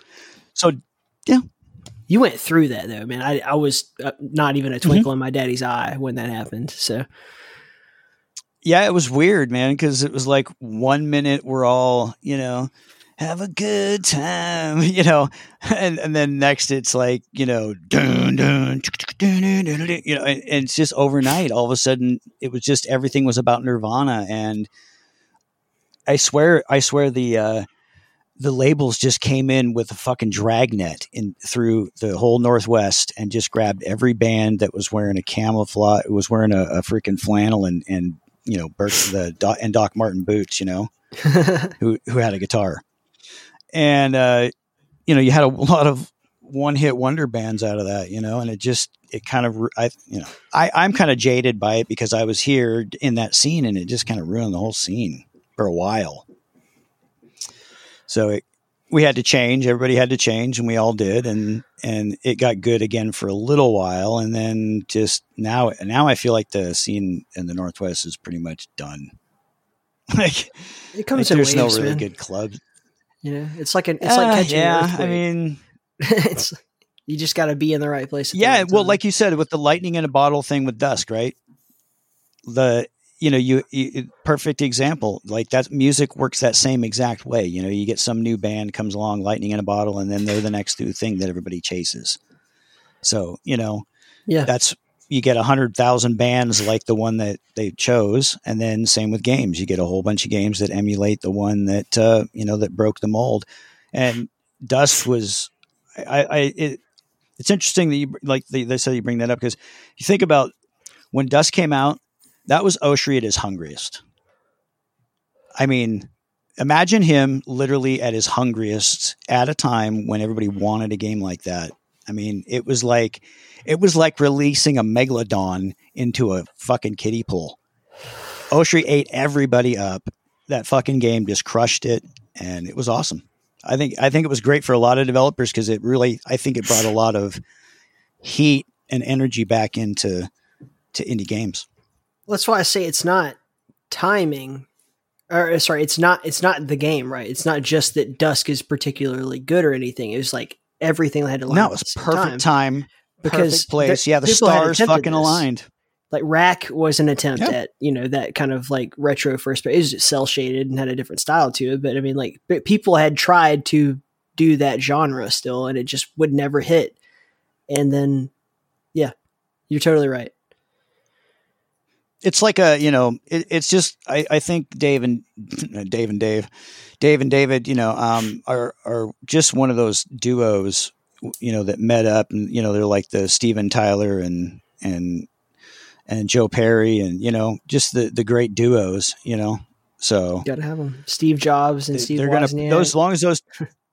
S9: so
S8: you went through that though, man. I I was uh, not even a
S9: Mm-hmm.
S8: twinkle in my daddy's eye when that happened. So,
S9: yeah, it was weird, man, because it was like one minute we're all you know have a good time, (laughs) you know, and and then next it's like you know dun, dun, dun, dun, dun, dun, you know, and, and it's just overnight. All of a sudden, it was just everything was about Nirvana, and I swear, I swear the. uh the labels just came in with a fucking dragnet in through the whole Northwest and just grabbed every band that was wearing a camouflage, was wearing a, a freaking flannel and and you know Bert, the Doc, and Doc Martin boots, you know, (laughs) who who had a guitar, and uh, you know you had a lot of one hit wonder bands out of that, you know, and it just it kind of I you know I I'm kind of jaded by it because I was here in that scene and it just kind of ruined the whole scene for a while. So it, we had to change. Everybody had to change, and we all did, and and it got good again for a little while, and then just now now I feel like the scene in the Northwest is pretty much done. (laughs) like,
S8: it
S9: like
S8: comes in
S9: there's
S8: waves,
S9: no really
S8: man.
S9: good clubs.
S8: You know, it's like an it's like
S9: Uh,
S8: catching an
S9: yeah. I mean, (laughs)
S8: it's you just got to be in the right place. at the
S9: yeah.
S8: right
S9: Well, like you said, with the lightning in a bottle thing with Dusk, right? The you know you, you perfect example like that music works that same exact way you know you get some new band comes along lightning in a bottle and then they're the next new thing that everybody chases so you know
S8: yeah,
S9: that's you get a hundred thousand bands like the one that they chose, and then same with games. You get a whole bunch of games that emulate the one that uh, you know that broke the mold. And Dusk was, I, I it, it's interesting that you like they, they said you bring that up because you think about when Dusk came out, that was Oshry at his hungriest. I mean, imagine him literally at his hungriest at a time when everybody wanted a game like that. I mean, it was like it was like releasing a megalodon into a fucking kiddie pool. Oshry ate everybody up. That fucking game just crushed it, and it was awesome. I think I think it was great for a lot of developers because it really I think it brought a lot of heat and energy back into to indie games.
S8: That's why I say it's not timing, or uh, sorry, it's not it's not the game, right? It's not just that Dusk is particularly good or anything. It was like everything had to line
S9: No, was
S8: the
S9: perfect time,
S8: Because
S9: perfect place.
S8: there-
S9: Yeah, the stars fucking
S8: this.
S9: aligned.
S8: like Wrack was an attempt
S9: Yeah.
S8: at you know that kind of like retro first, but it was cel shaded and had a different style to it. But I mean, like but people had tried to do that genre still, and it just would never hit. And then, yeah, you're totally right.
S9: It's like a you know it, it's just I, I think Dave and (laughs) Dave and Dave Dave and David you know um are are just one of those duos you know that met up and you know they're like the Steven Tyler and and and Joe Perry and you know just the the great duos you know so.
S8: Got to have them. Steve Jobs and
S9: they-
S8: Steve
S9: they're gonna those as long as those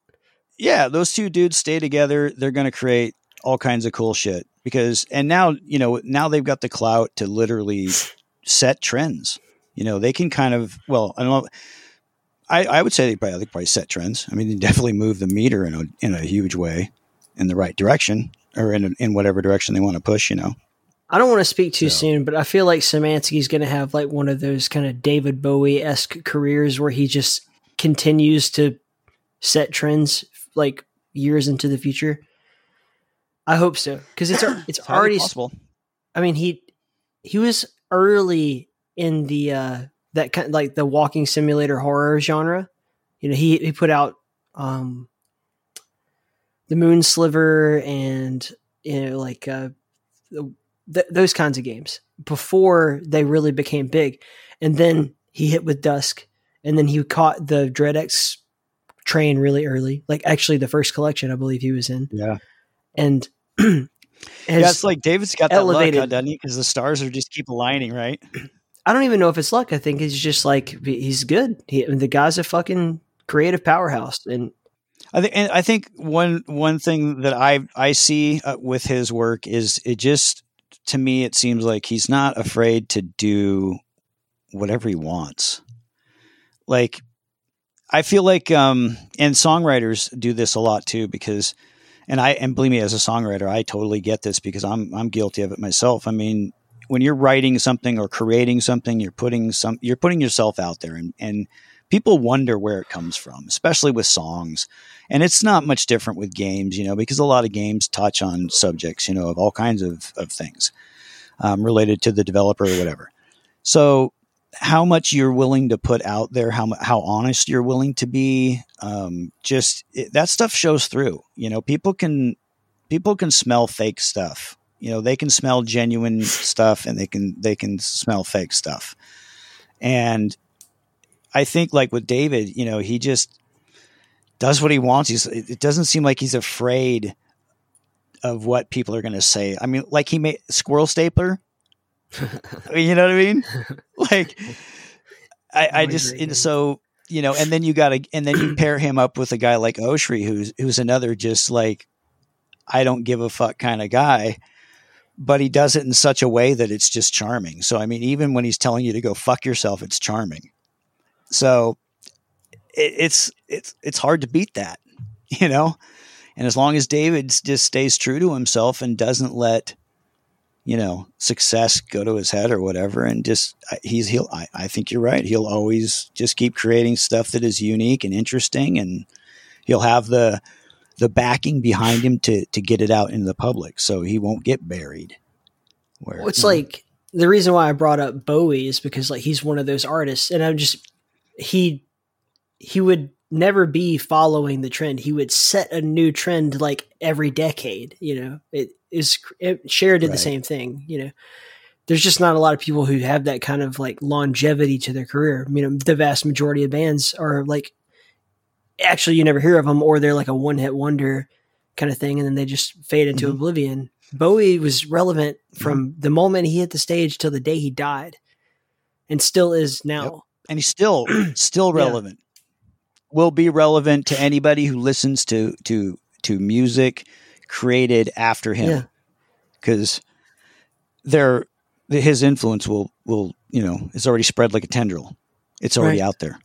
S9: (laughs) yeah those two dudes stay together they're gonna create all kinds of cool shit because and now you know now they've got the clout to literally set trends. You know they can kind of well i don't know i, I would say they probably, they probably set trends. I mean they definitely move the meter in a in a huge way in the right direction or in in whatever direction they want to push you know?
S8: I don't want to speak too
S9: So-
S8: soon, but I feel like Szymanski's going to have like one of those kind of David Bowie esque careers where he just continues to set trends like years into the future. I hope so because (coughs) it's it's
S9: highly
S8: already.
S9: possible
S8: I mean he he was early in the uh that kind like the walking simulator horror genre. You know he he put out um the Moon Sliver and you know like uh th- those kinds of games before they really became big. And then he hit with Dusk, and then he caught the DreadX train really early. Like actually, the first collection I believe he was in,
S9: yeah
S8: and
S9: yeah it's like david's got that luck doesn't he because the stars are just keep aligning right
S8: I don't even know if it's luck. I think he's just like he's good. He, the guy's a fucking creative powerhouse, and
S9: I think, and I think one one thing that I I see uh, with his work is it just to me it seems like he's not afraid to do whatever he wants. Like I feel like um and songwriters do this a lot too because and I and believe me as a songwriter I totally get this because I'm I'm guilty of it myself. I mean when you're writing something or creating something you're putting some you're putting yourself out there and and people wonder where it comes from especially with songs and it's not much different with games you know because a lot of games touch on subjects you know of all kinds of, of things um, related to the developer or whatever so how much you're willing to put out there how, how honest you're willing to be um, just it, that stuff shows through. You know people can people can smell fake stuff. You know they can smell genuine stuff and they can they can smell fake stuff. And i think like with david you know he just does what he wants. He's it it doesn't seem like he's afraid of what people are going to say. I mean like he made squirrel stapler (laughs) you know what i mean? (laughs) Like i i just and so you know and then you got to and then you pair him up with a guy like oshry who's who's another just like i don't give a fuck kind of guy but he does it in such a way that it's just charming. So i mean even when he's telling you to go fuck yourself it's charming. So it, it's it's it's hard to beat that (laughs) you know? And as long as david just stays true to himself and doesn't let you know success go to his head or whatever and just he's he'll I, I think you're right he'll always just keep creating stuff that is unique and interesting and he'll have the the backing behind him to to get it out into the public so he won't get buried where
S8: Well, it's
S9: you know,
S8: like the reason why I brought up Bowie is because like he's one of those artists, and I'm just he he would never be following the trend. He would set a new trend like every decade. You know, it is it, Cher did the same thing. You know, there's just not a lot of people who have that kind of like longevity to their career. You know, the vast majority of bands are like actually you never hear of them, or they're like a one hit wonder kind of thing, and then they just fade into
S9: Mhm.
S8: oblivion. Bowie was relevant from the moment he hit the stage till the day he died, and still is now.
S9: and he's still (clears throat) still
S8: Yeah.
S9: relevant. Will be relevant to anybody who listens to to to music created after him, because their his influence will will you know it's already spread like a tendril. It's already
S8: Right.
S9: out there.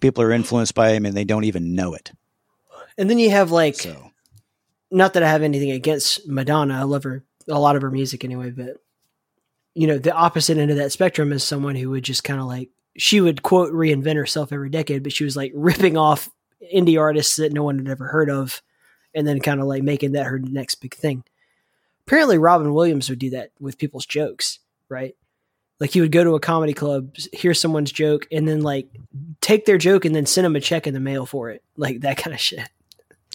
S9: People are influenced by him and they don't even know it.
S8: And then you have like,
S9: So
S8: not that I have anything against Madonna. I love her, a lot of her music anyway, but you know, the opposite end of that spectrum is someone who would just kind of like, she would quote reinvent herself every decade, but she was like ripping off indie artists that no one had ever heard of and then kind of like making that her next big thing. Apparently, Robin Williams would do that with people's jokes, right? Like he would go to a comedy club, hear someone's joke, and then like take their joke and then send them a check in the mail for it, like that kind of shit. (laughs)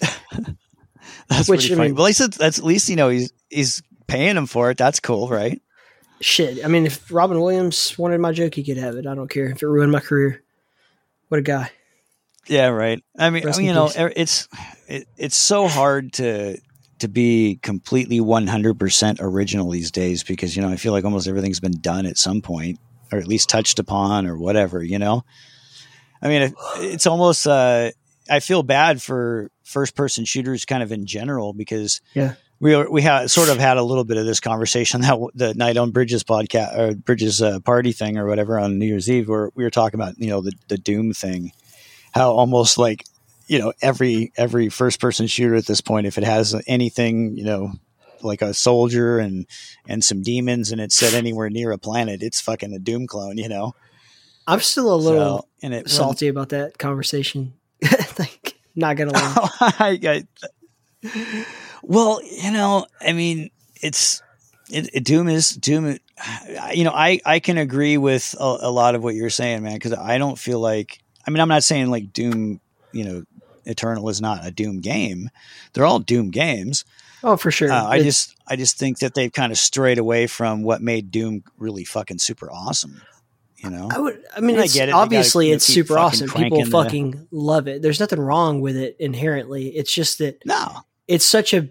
S9: that's
S8: Which,
S9: pretty
S8: I
S9: funny.
S8: mean-
S9: well, at least that's at least you know he's he's paying him for it. That's cool, right?
S8: Shit. I mean, if Robin Williams wanted my joke, he could have it. I don't care if it ruined my career. What a guy.
S9: Yeah, right. I mean, I mean, you know,
S8: peace.
S9: er- it's it, it's so hard to to be completely one hundred percent original these days because you know I feel like almost everything's been done at some point or at least touched upon or whatever. You know, I mean, it, it's almost. Uh, I feel bad for first person shooters kind of in general because
S8: Yeah.
S9: we were, we had sort of had a little bit of this conversation (laughs) that the night on Bridges podcast or Bridges uh, party thing or whatever on New Year's Eve where we were talking about you know the the Doom thing, how almost like you know every every first person shooter at this point if it has anything you know like a soldier and and some demons and it's set anywhere near a planet it's fucking a Doom clone you know
S8: I'm still a little
S9: So, and it
S8: salty about that conversation. (laughs) like, not gonna lie. (laughs)
S9: I, I, well, you know, I mean, it's it, it- Doom is Doom. You know, I I can agree with a, a lot of what you're saying, man, because I don't feel like. I mean, I'm not saying like Doom. You know, Eternal is not a Doom game. They're all Doom games.
S8: Oh, for sure.
S9: Uh, I
S8: It's-
S9: just I just think that they've kind of strayed away from what made Doom really fucking super awesome. You know,
S8: I would. I mean,
S9: I get it. Gotta,
S8: obviously
S9: know,
S8: it's super awesome. People
S9: cranking the-
S8: fucking love it. There's nothing wrong with it inherently. It's just that
S9: no,
S8: it's such a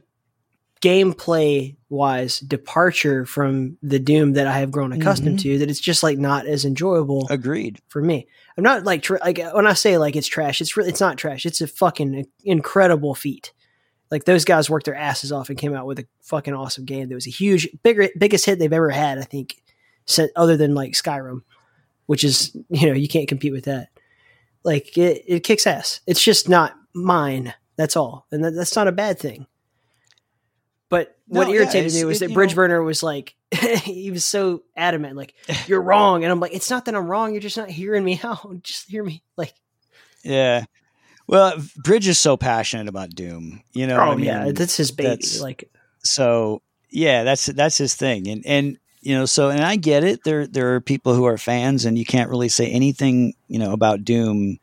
S8: gameplay wise departure from the Doom that I have grown accustomed
S9: Mm-hmm.
S8: to that it's just like not as enjoyable
S9: agreed.
S8: for me. I'm not like tr- like when I say like it's trash, it's really it's not trash. It's a fucking incredible feat. Like those guys worked their asses off and came out with a fucking awesome game. That was a huge, bigger, biggest hit they've ever had. I think, other than like Skyrim, which is you know you can't compete with that. Like it, it kicks ass. It's just not mine. That's all, and that, that's not a bad thing. But what
S9: No, yeah,
S8: irritated
S9: it's-
S8: me was that
S9: you
S8: Bridge
S9: know-
S8: Burner was like (laughs) he was so adamant, like (laughs) you're wrong, and I'm like, it's not that I'm wrong. You're just not hearing me (laughs) out. Just hear me. Like,
S9: Yeah. Well, Bridge is so passionate about Doom. You know.
S8: oh
S9: I mean?
S8: yeah, that's his baby.
S9: that's-
S8: like,
S9: so yeah, that's that's his thing, and and you know, so and I get it. There there are people who are fans, and you can't really say anything you know about Doom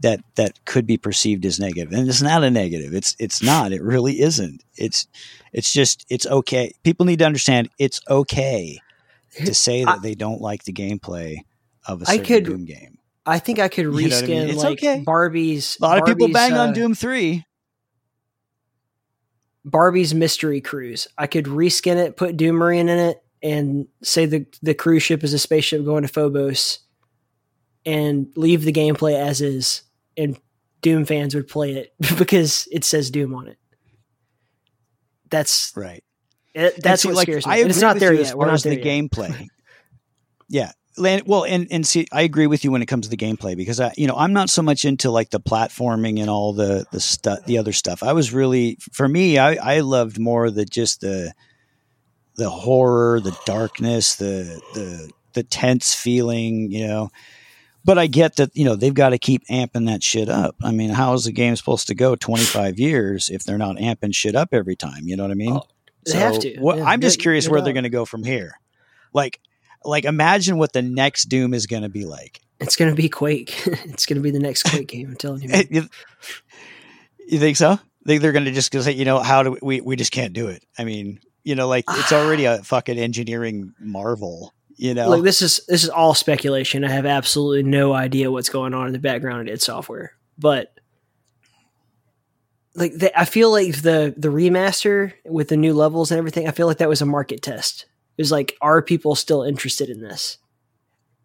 S9: that that could be perceived as negative, and it's not a negative. It's it's not. It really isn't. It's it's just it's okay. People need to understand it's okay to say that
S8: I-
S9: they don't like the gameplay of a
S8: I
S9: certain
S8: could
S9: Doom game.
S8: I think I could
S9: know what I
S8: reskin
S9: mean? It's
S8: like
S9: okay.
S8: Barbie's.
S9: A lot of people
S8: Barbie's,
S9: bang on
S8: uh,
S9: Doom three.
S8: Barbie's Mystery Cruise. I could reskin it, put Doom Marine in it, and say the the cruise ship is a spaceship going to Phobos, and leave the gameplay as is, and Doom fans would play it (laughs) because it says Doom on it. That's
S9: Right.
S8: Eh,
S9: it,
S8: that's
S9: see,
S8: what
S9: like,
S8: scares me.
S9: I
S8: And it's not there yet. We're not
S9: as
S8: there
S9: the
S8: yet.
S9: gameplay. yeah, well, and and see, I agree with you when it comes to the gameplay because I, you know, I'm not so much into like the platforming and all the the stuff, the other stuff. I was really, for me, I I loved more the just the the horror, the darkness, the the the tense feeling, you know. But I get that you know they've got to keep amping that shit up. I mean, how is the game supposed to go 25 years if they're not amping shit up every time? You know what I mean?
S8: Oh, They have to.
S9: What,
S8: Yeah,
S9: I'm just curious where they're going to go from here. Like, like imagine what the next Doom is going to be like.
S8: It's gonna be Quake. (laughs) it's gonna be the next Quake game. I'm telling you. (laughs)
S9: you, you think so? Think they're going to just go say, you know, how do we? We just can't do it. I mean, you know, like it's already (sighs) a fucking engineering marvel. You know,
S8: like this is this is all speculation. I have absolutely no idea what's going on in the background of id Software. But like the, I feel like the the remaster with the new levels and everything. I feel like that was a market test. It was like, are people still interested in this?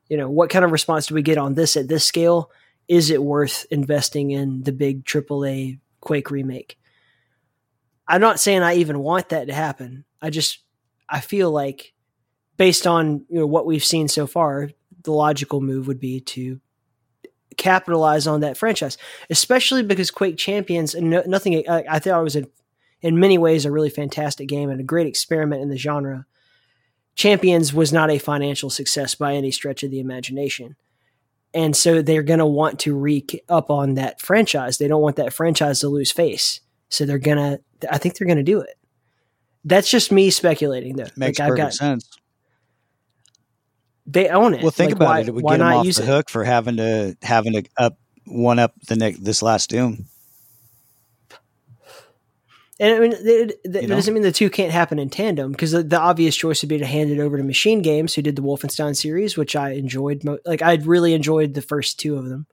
S8: You know, what kind of response do we get on this at this scale? Is it worth investing in the big AAA Quake remake? I'm not saying I even want that to happen. I just I feel like based on you know what we've seen so far, the logical move would be to capitalize on that franchise, especially because Quake Champions and no, nothing. I, I thought it was a, in many ways a really fantastic game and a great experiment in the genre. Champions was not a financial success by any stretch of the imagination. And so they're going to want to re up on that franchise. They don't want that franchise to lose face. So they're going to, I think they're going to do it. That's just me speculating though.
S9: Makes
S8: like,
S9: perfect
S8: got,
S9: sense.
S8: They own it.
S9: Well, think
S8: Like,
S9: about
S8: why-
S9: it. It would
S8: why
S9: get them
S8: not
S9: off
S8: use
S9: the
S8: it?
S9: hook for having to having to up one up the next this last Doom.
S8: And I mean, it, it,
S9: You know?
S8: doesn't mean the two can't happen in tandem because the, the obvious choice would be to hand it over to Machine Games, who did the Wolfenstein series, which I enjoyed. Mo- like I really enjoyed the first two of them.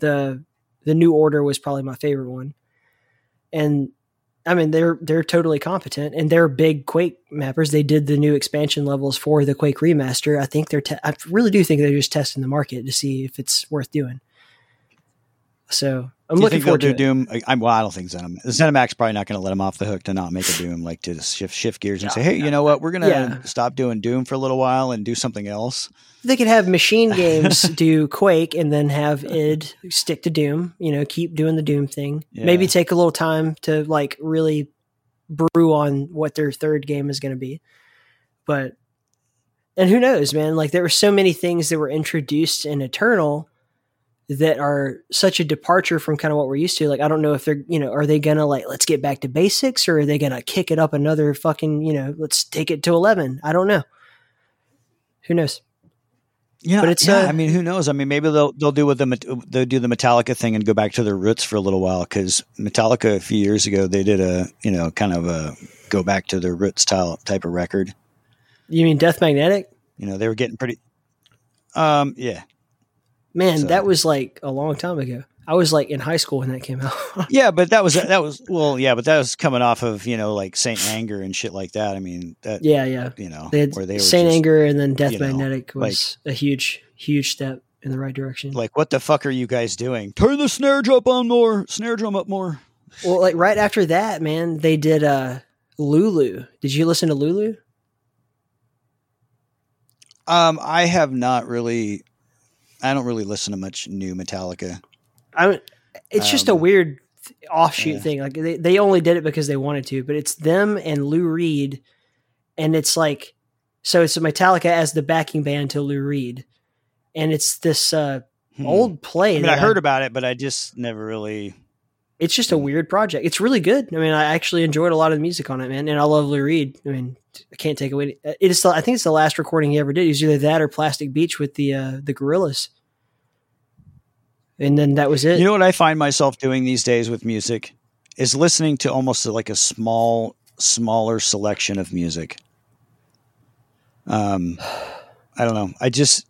S8: the The New Order was probably my favorite one, and I mean they're they're totally competent and they're big Quake mappers. They did the new expansion levels for the Quake remaster. I think they're te- I really do think they're just testing the market to see if it's worth doing. So I'm looking forward to
S9: do. Doom? I, I'm, well, I don't think Zenom, ZeniMax probably not going to let them off the hook to not make a Doom, like to shift shift gears and say, hey, you know what? We're going to
S8: Yeah.
S9: stop doing Doom for a little while and do something else.
S8: They could have Machine (laughs) Games do Quake and then have id stick to Doom. You know, keep doing the Doom thing.
S9: Yeah.
S8: Maybe take a little time to like really brew on what their third game is going to be. But and who knows, man? Like there were so many things that were introduced in Eternal that are such a departure from kind of what we're used to. Like I don't know if they're, you know, are they to like let's get back to basics or are they to kick it up another fucking, you know, let's take it to 11. I don't know. Who knows?
S9: Yeah,
S8: But it's,
S9: yeah.
S8: uh,
S9: I mean, who knows? I mean, maybe they'll they'll do with the they'll do the Metallica thing and go back to their roots for a little while because Metallica a few years ago they did a you know kind of a go back to their roots style type of record.
S8: You mean Death Magnetic?
S9: You know, they were getting pretty. Um, yeah,
S8: Man,
S9: So-
S8: that was like a long time ago. I was like in high school when that came out. (laughs)
S9: yeah, but that was that was well, yeah, but that was coming off of you know like Saint Anger and shit like that. I mean, that
S8: yeah, yeah.
S9: you know,
S8: They had
S9: where they were
S8: Saint
S9: just,
S8: Anger and then Death
S9: you know,
S8: Magnetic was a huge, huge step in the right direction.
S9: like, what the fuck are you guys doing? Turn the snare drum on more, snare drum up more.
S8: well, like right after that, man, they did uh Lulu. Did you listen to Lulu?
S9: Um, I have not really. I don't really listen to much new Metallica.
S8: I it's just a
S9: Um,
S8: weird offshoot
S9: yeah.
S8: thing. Like they, they only did it because they wanted to, but it's them and Lou Reed, and it's like so it's Metallica as the backing band to Lou Reed, and it's this uh,
S9: Hmm.
S8: old play.
S9: I mean, I heard about it, but I just never really.
S8: It's just a weird project. It's really good. I mean, I actually enjoyed a lot of the music on it, man, and I love Lou Reed. I mean, I can't take away. It is. I think it's the last recording he ever did. It was either that or Plastic Beach with the uh, the Gorillaz, and then that was it.
S9: You know what I find myself doing these days with music is listening to almost like a small, smaller selection of music. Um, I don't know. I just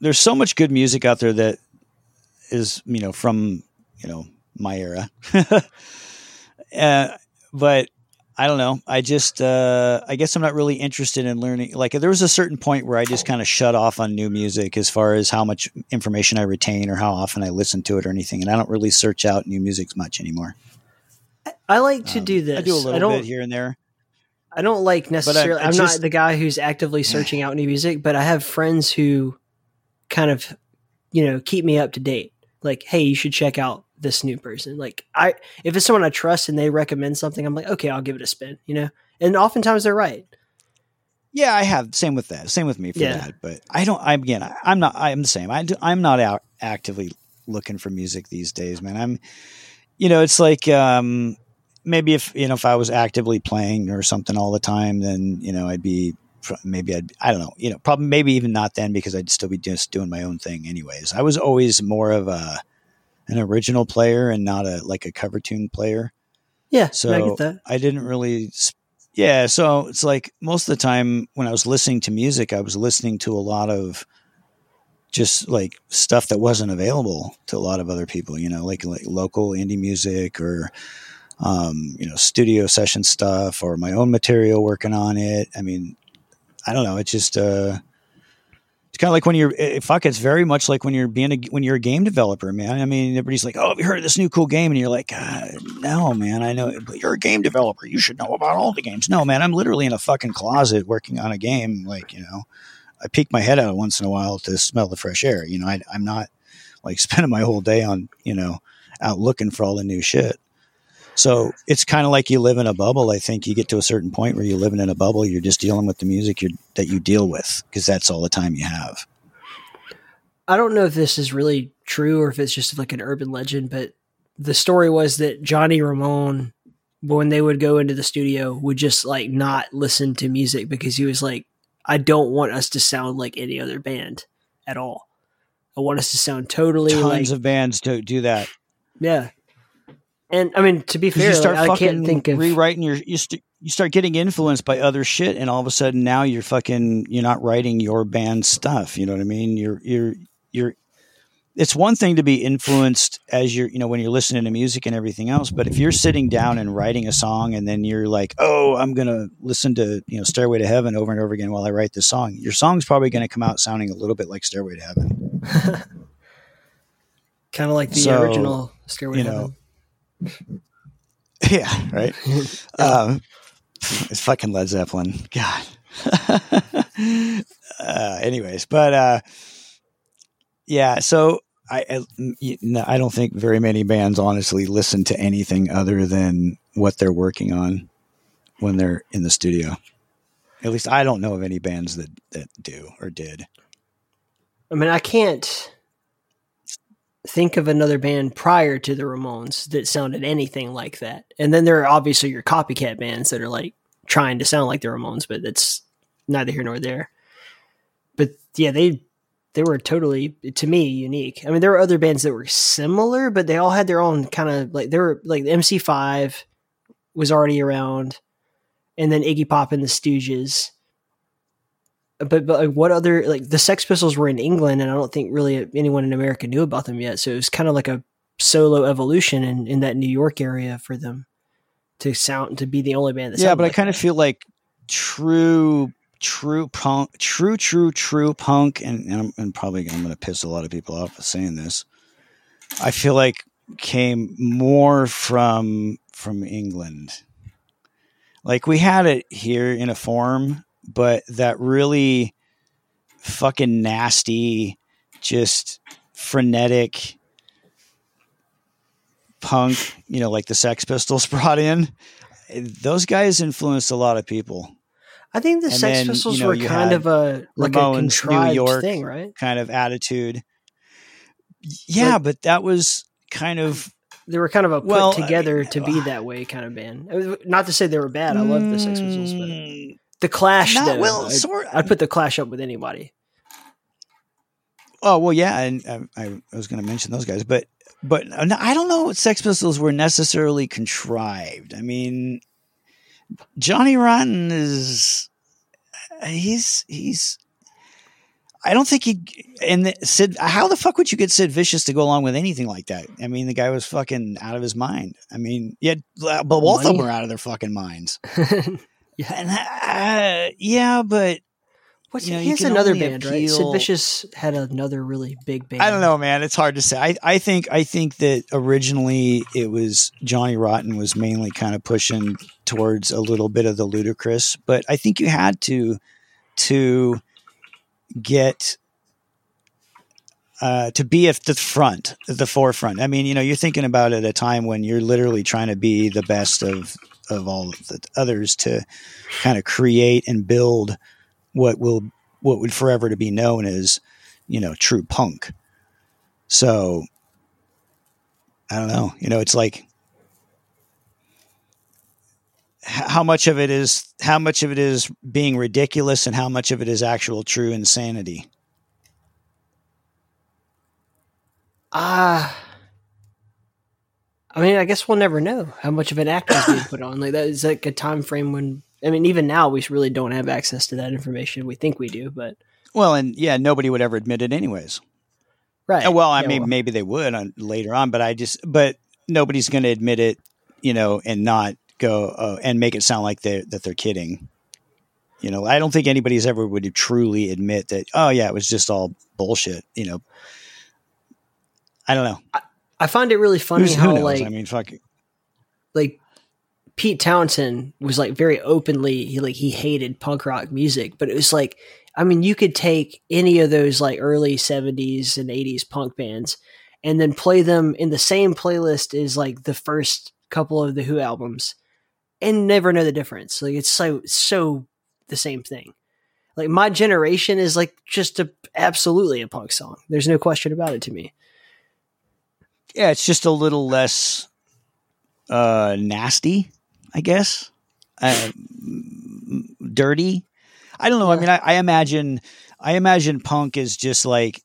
S9: there's so much good music out there that is you know from you know my era, (laughs) uh, but I don't know. I just uh, I guess I'm not really interested in learning. Like there was a certain point where I just kind of shut off on new music as far as how much information I retain or how often I listen to it or anything, and I don't really search out new music much anymore.
S8: I like to
S9: Um,
S8: do this.
S9: I do a little bit here and there.
S8: I don't like necessarily.
S9: I
S8: I'm not the guy who's actively searching out new music, but I have friends who kind of, you know, keep me up to date. Like, hey, you should check out this new person. Like, I if it's someone I trust and they recommend something, I'm like, okay, I'll give it a spin. You know, and oftentimes they're right.
S9: Yeah, I have. Same with that. Same with me for
S8: Yeah.
S9: that. But I don't. I'm again, I, I'm not. I'm the same. I do, I'm not out actively looking for music these days, man. I'm. You know, it's like um, maybe if you know if I was actively playing or something all the time, then you know I'd be maybe I'd I don't know. You know, probably maybe even not then because I'd still be just doing my own thing anyways. I was always more of a an original player and not a like a cover tune player.
S8: Yeah,
S9: So
S8: I.
S9: I didn't really. Yeah, so it's like most of the time when I was listening to music, I was listening to a lot of just like stuff that wasn't available to a lot of other people, you know, like like local indie music or um, you know, studio session stuff or my own material working on it. I mean, I don't know. It's just uh, it's kind of like when you're it, fuck. It's very much like when you're being a, when you're a game developer, man. I mean, everybody's like, "Oh, have you heard of this new cool game?" And you're like, uh, "No, man. I know, but you're a game developer. You should know about all the games." No, man. I'm literally in a fucking closet working on a game. Like, you know, I peek my head out once in a while to smell the fresh air. You know, I, I'm not like (laughs) spending my whole day on you know out looking for all the new shit. So it's kind of like you live in a bubble. I think you get to a certain point where you're living in a bubble. You're just dealing with the music that you deal with because that's all the time you have.
S8: I don't know if this is really true or if it's just like an urban legend, but the story was that Johnny Ramone, when they would go into the studio, would just like not listen to music because he was like, I don't want us to sound like any other band at all. I want us to sound totally
S9: Tons
S8: like,
S9: of bands do do that.
S8: Yeah. And I mean, to be fair,
S9: you start
S8: like, I
S9: fucking
S8: can't think of
S9: rewriting your you, st- you start getting influenced by other shit, and all of a sudden now you're fucking you're not writing your band stuff. You know what I mean? You're you're you're. It's one thing to be influenced as you're you know when you're listening to music and everything else, but if you're sitting down and writing a song and then you're like, oh, I'm gonna listen to you know Stairway to Heaven over and over again while I write this song, your song's probably gonna come out sounding a little bit like Stairway to Heaven. (laughs)
S8: kind of like the
S9: So,
S8: original Stairway
S9: you
S8: to
S9: know,
S8: Heaven. (laughs)
S9: Yeah, right. (laughs) um, it's fucking Led Zeppelin. God. (laughs) uh, anyways, but uh, yeah. So I, I, you know, I don't think very many bands honestly listen to anything other than what they're working on when they're in the studio. At least I don't know of any bands that that do or did.
S8: I mean, I can't think of another band prior to the Ramones that sounded anything like that. And then there are obviously your copycat bands that are like trying to sound like the Ramones, but that's neither here nor there. But yeah, they they were totally to me unique. I mean, there were other bands that were similar, but they all had their own kind of like they were like the MC5 was already around, and then Iggy Pop and the Stooges but, but like what other like the Sex Pistols were in England, and I don't think really anyone in America knew about them yet. So it was kind of like a solo evolution in, in that New York area for them to sound to be the only band. That
S9: yeah, but
S8: like
S9: I kind of feel like true, true punk, true, true, true punk, and, and I'm and probably I'm going to piss a lot of people off with saying this. I feel like came more from from England. Like we had it here in a form, but that really fucking nasty, just frenetic punk, you know, like the Sex Pistols (laughs) brought in. Those guys influenced a lot of people.
S8: I think the
S9: and
S8: Sex
S9: then,
S8: Pistols
S9: you know,
S8: were kind of a like
S9: Ramones,
S8: a
S9: New
S8: contrived
S9: York.
S8: thing, right?
S9: kind of attitude. Yeah,
S8: Like-
S9: but that was kind of
S8: They were kind of a put
S9: Well, I
S8: together
S9: mean,
S8: to be
S9: uh,
S8: that way kind of band. Not to say they were bad. I love the Sex Pistols, but
S9: Mm,
S8: the Clash,
S9: not-
S8: though,
S9: well,
S8: I'd,
S9: sort.
S8: I'd put the Clash up with anybody.
S9: Oh well, yeah, and um, I, I was going to mention those guys, but but uh, I don't know. if Sex Pistols were necessarily contrived. I mean, Johnny Rotten is uh, he's he's. I don't think he and the, Sid. How the fuck would you get Sid Vicious to go along with anything like that? I mean, the guy was fucking out of his mind. I mean, yeah, but both of them were out of their fucking minds. (laughs)
S8: yeah.
S9: And uh, yeah, but
S8: What's
S9: You know,
S8: here's another band, right? Sid
S9: appeal-
S8: Vicious had another really big band.
S9: I don't know, man. It's hard to say. I, I think I think that originally it was Johnny Rotten was mainly kind of pushing towards a little bit of the ludicrous, but I think you had to to get uh, to be at the front, at the forefront. I mean, you know, you're thinking about it at a time when you're literally trying to be the best of of all the others to kind of create and build what will what would forever to be known as you know true punk so i don't know you know it's like how much of it is how much of it is being ridiculous and how much of it is actual true insanity
S8: Ah. I mean, I guess we'll never know how much of an act was being put on. Like that is like a time frame when I mean, even now we really don't have access to that information. We think we do, but
S9: Well, and yeah, nobody would ever admit it anyways.
S8: Right.
S9: Well, I
S8: Yeah,
S9: mean,
S8: well,
S9: maybe they would on, later on, but I just, but nobody's going to admit it, you know, and not go uh, and make it sound like they that they're kidding. You know, I don't think anybody's ever would truly admit that. Oh yeah, it was just all bullshit. You know, I don't know.
S8: I find it really funny
S9: Who's-
S8: how
S9: who
S8: like
S9: I mean, fuck.
S8: like Pete Townshend was like very openly he like he hated punk rock music, but it was like I mean you could take any of those like early 70s and 80s punk bands and then play them in the same playlist as like the first couple of the Who albums and never know the difference. Like it's so so the same thing. Like my generation is like just a absolutely a punk song. There's no question about it to me.
S9: Yeah, it's just a little less uh, nasty, I guess. Uh, dirty. I don't know. I mean, I, I imagine, I imagine punk is just like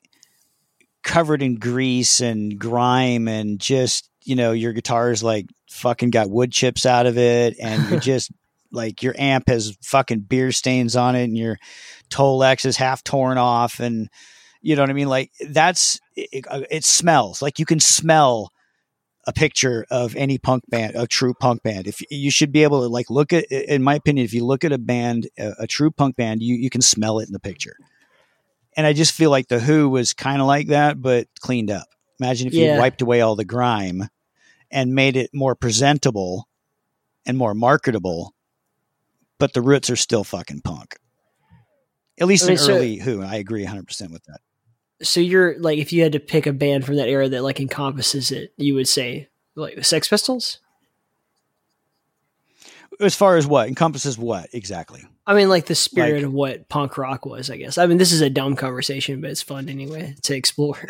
S9: covered in grease and grime, and just you know, your guitar's like fucking got wood chips out of it, and you're (laughs) (laughs) just like your amp has fucking beer stains on it, and your Tolex is half torn off, and you know what I mean? Like that's it, uh, it smells like you can smell a picture of any punk band, a true punk band. If you should be able to like look at, in my opinion, if you look at a band, a, a true punk band, you you can smell it in the picture. And I just feel like the Who was kind of like that, but cleaned up. Imagine if
S8: Yeah.
S9: you wiped away all the grime and made it more presentable and more marketable, but the roots are still fucking punk. At least
S8: I mean,
S9: in
S8: so-
S9: early Who, I agree 100 percent with that.
S8: So you're like if you had to pick a band from that era that like encompasses it you would say like the sex pistols
S9: As far as what encompasses what exactly?
S8: i mean like the spirit
S9: Like-
S8: of what punk rock was i guess i mean this is a dumb conversation but it's fun anyway to explore (coughs)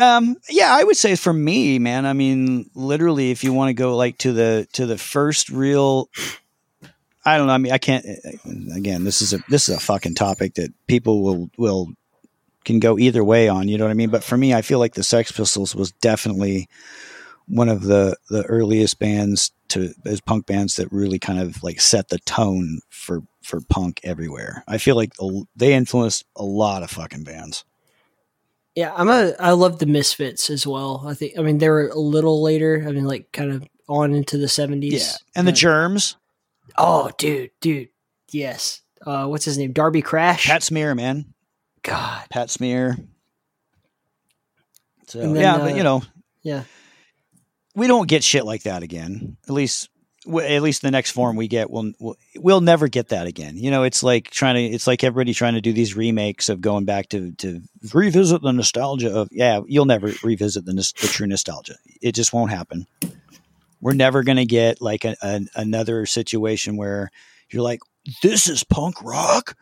S9: Um, yeah, I would say for me, man. I mean, literally, if you want to go like to the to the first real, I don't know. I mean, I can't. Again, this is a this is a fucking topic that people will will can go either way on. You know what I mean? But for me, I feel like the Sex Pistols was definitely one of the the earliest bands to as punk bands that really kind of like set the tone for for punk everywhere. I feel like they influenced a lot of fucking bands.
S8: yeah i'm a i love the misfits as well i think i mean they were a little later i mean like kind of on into the 70s
S9: Yeah, and the
S8: But-
S9: Germs.
S8: oh dude dude yes uh what's his name darby crash
S9: Pat Smear, man.
S8: God
S9: Pat Smear. So
S8: then,
S9: yeah,
S8: uh,
S9: but you know,
S8: yeah
S9: we don't get shit like that again. At least, w- at least the next form we get, we'll, we'll we'll never get that again. You know, it's like trying to, it's like everybody trying to do these remakes of going back to to revisit the nostalgia of. Yeah, you'll never revisit the, the true nostalgia. It just won't happen. We're never gonna get like a, a, another situation where you're like, this is punk rock.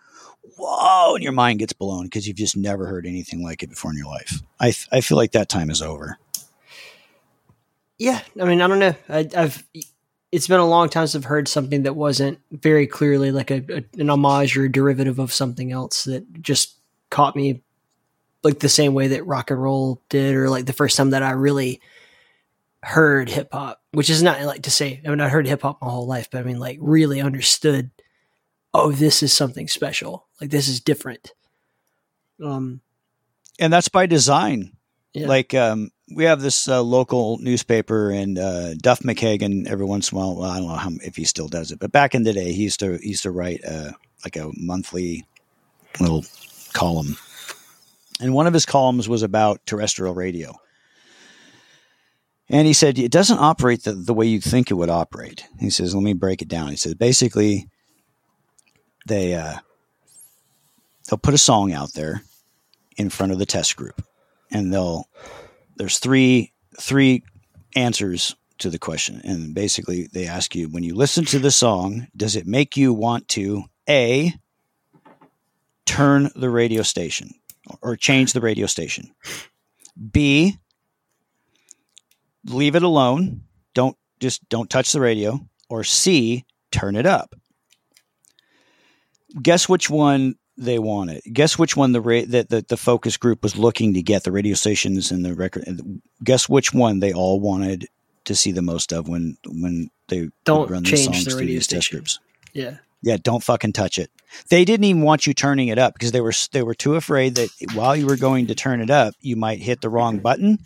S9: Whoa, and your mind gets blown because you've just never heard anything like it before in your life. I I feel like that time is over.
S8: Yeah, I mean, I don't know. I, I've it's been a long time since I've heard something that wasn't very clearly like a, a an homage or a derivative of something else that just caught me like the same way that rock and roll did, or like the first time that I really heard hip hop. Which is not like to say I mean I heard hip hop my whole life, but I mean like really understood. Oh, this is something special. Like this is different. Um,
S9: and that's by design.
S8: Yeah.
S9: Like um, we have this uh, local newspaper, and uh, Duff McKagan every once in a while. Well, I don't know how, if he still does it, but back in the day, he used to he used to write uh, like a monthly little column, and one of his columns was about terrestrial radio. And he said it doesn't operate the, the way you think it would operate. He says, "Let me break it down." He says, basically, they uh, they'll put a song out there in front of the test group. And they'll there's three three answers to the question. And basically they ask you when you listen to the song does it make you want to a turn the radio station or change the radio station? B leave it alone. Don't just don't touch the radio. Or c turn it up guess which one they wanted. Guess which one the ra- that the, the focus group was looking to get the radio stations and the record. Guess which one they all wanted to see the most of when when they
S8: Don't
S9: run these
S8: change
S9: songs
S8: the radio
S9: these test groups.
S8: yeah.
S9: Yeah, don't fucking touch it. They didn't even want you turning it up because they were they were too afraid that while you were going to turn it up, you might hit the wrong button,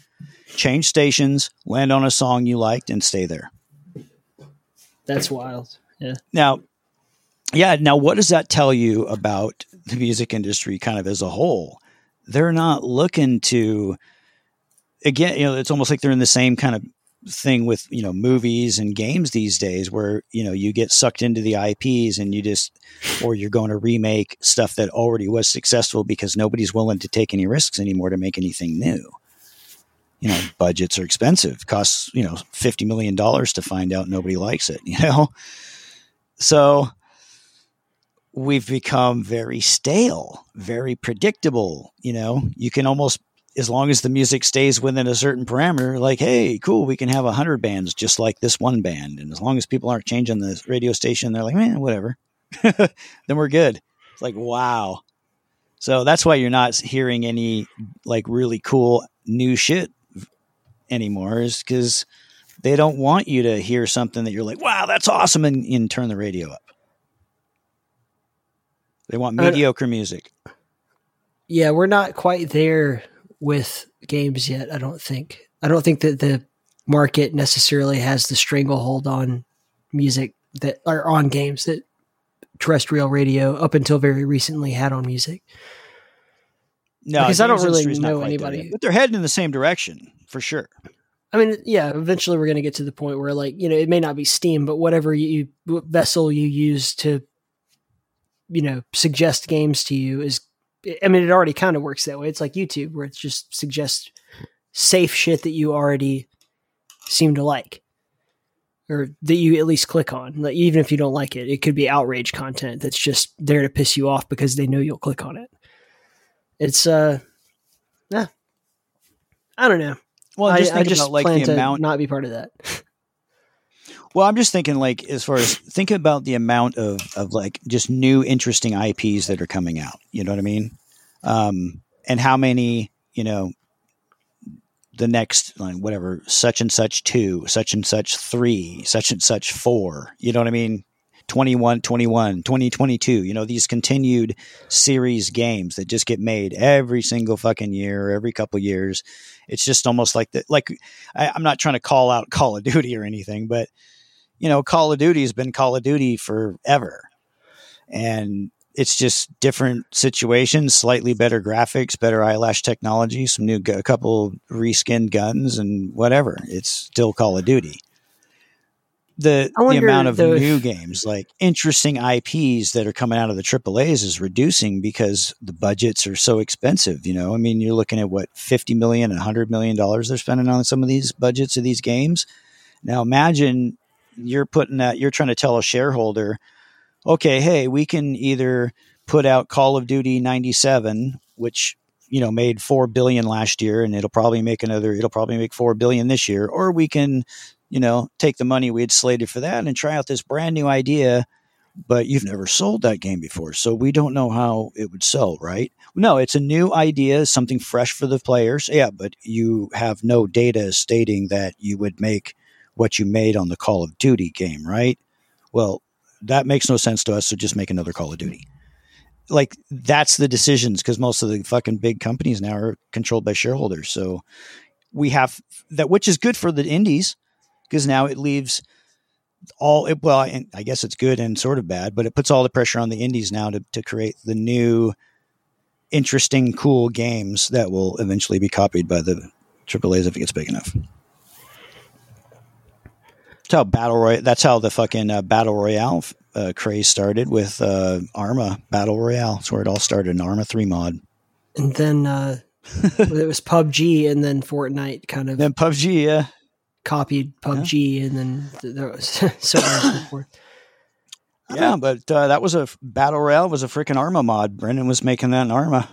S9: change stations, land on a song you liked, and stay there.
S8: That's wild. Yeah.
S9: Now, yeah. Now, what does that tell you about the music industry, kind of as a whole? They're not looking to. Again, you know, it's almost like they're in the same kind of thing with you know movies and games these days where you know you get sucked into the IPs and you just or you're going to remake stuff that already was successful because nobody's willing to take any risks anymore to make anything new. You know, budgets are expensive. Costs, you know, 50 million dollars to find out nobody likes it, (laughs) you know. So we've become very stale, very predictable, you know. You can almost as long as the music stays within a certain parameter, like, hey, cool, we can have a hundred bands just like this one band. And as long as people aren't changing the radio station, they're like, man, whatever. (laughs) then we're good. It's like, wow. So that's why you're not hearing any like really cool new shit anymore, is because they don't want you to hear something that you're like, wow, that's awesome, and, and turn the radio up. They want
S8: Uh,
S9: mediocre music.
S8: Yeah, we're not quite there with games yet. I don't think. I don't think that the market necessarily has the stranglehold on music that are on games that terrestrial radio up until very recently had on music.
S9: No,
S8: Because I don't really know anybody-
S9: yet, but they're heading in the same direction for sure.
S8: I mean, yeah, eventually we're going to get to the point where, like, you know, it may not be Steam, but whatever you vessel you use to, you know, suggest games to you is, I mean, it already kind of works that way. It's like YouTube, where it just suggests safe shit that you already seem to like, or that you at least click on. Like, even if you don't like it, it could be outrage content that's just there to piss you off because they know you'll click on it. It's, uh, yeah, I don't know.
S9: Well,
S8: I
S9: just
S8: I
S9: think
S8: just
S9: about like
S8: plan
S9: the
S8: to
S9: amount.
S8: not be part of that. (laughs)
S9: Well, I'm just thinking like as far as think about the amount of of like just new interesting IPs that are coming out. You know what I mean? Um, and how many you know the next like whatever such and such two, such and such three, such and such four. You know what I mean? 21, 21, 2022, you know, these continued series games that just get made every single fucking year, every couple years. It's just almost like that. Like, I, I'm not trying to call out Call of Duty or anything, but you know, Call of Duty has been Call of Duty forever. And it's just different situations, slightly better graphics, better eyelash technology, some new, a couple reskinned guns and whatever. It's still Call of Duty. The, the amount of new games, like interesting IPs that are coming out of the AAAs is reducing because the budgets are so expensive. You know, I mean, you're looking at what, 50 million, 100 million dollars they're spending on some of these budgets of these games. Now imagine you're putting that you're trying to tell a shareholder okay hey we can either put out call of duty 97 which you know made 4 billion last year and it'll probably make another it'll probably make 4 billion this year or we can you know take the money we had slated for that and try out this brand new idea but you've never sold that game before so we don't know how it would sell right? No it's a new idea something fresh for the players. Yeah but you have no data stating that you would make what you made on the Call of Duty game, right? Well, that makes no sense to us, so just make another Call of Duty. Like that's the decisions because most of the fucking big companies now are controlled by shareholders. So we have that, which is good for the indies because now it leaves all it, well, I guess it's good and sort of bad, but it puts all the pressure on the indies now to, to create the new, interesting, cool games that will eventually be copied by the AAA's if it gets big enough. That's how battle royale. That's how the fucking uh, battle royale uh, craze started with uh, Arma Battle Royale. That's where it all started. An Arma three mod.
S8: and then uh, (laughs) it was PUBG, and then Fortnite kind of
S9: Then PUBG. Yeah,
S8: copied PUBG, and then th- there was (laughs) so on and so forth.
S9: yeah. But uh, that was a battle royale. Was a freaking Arma mod. Brendan was making that in Arma.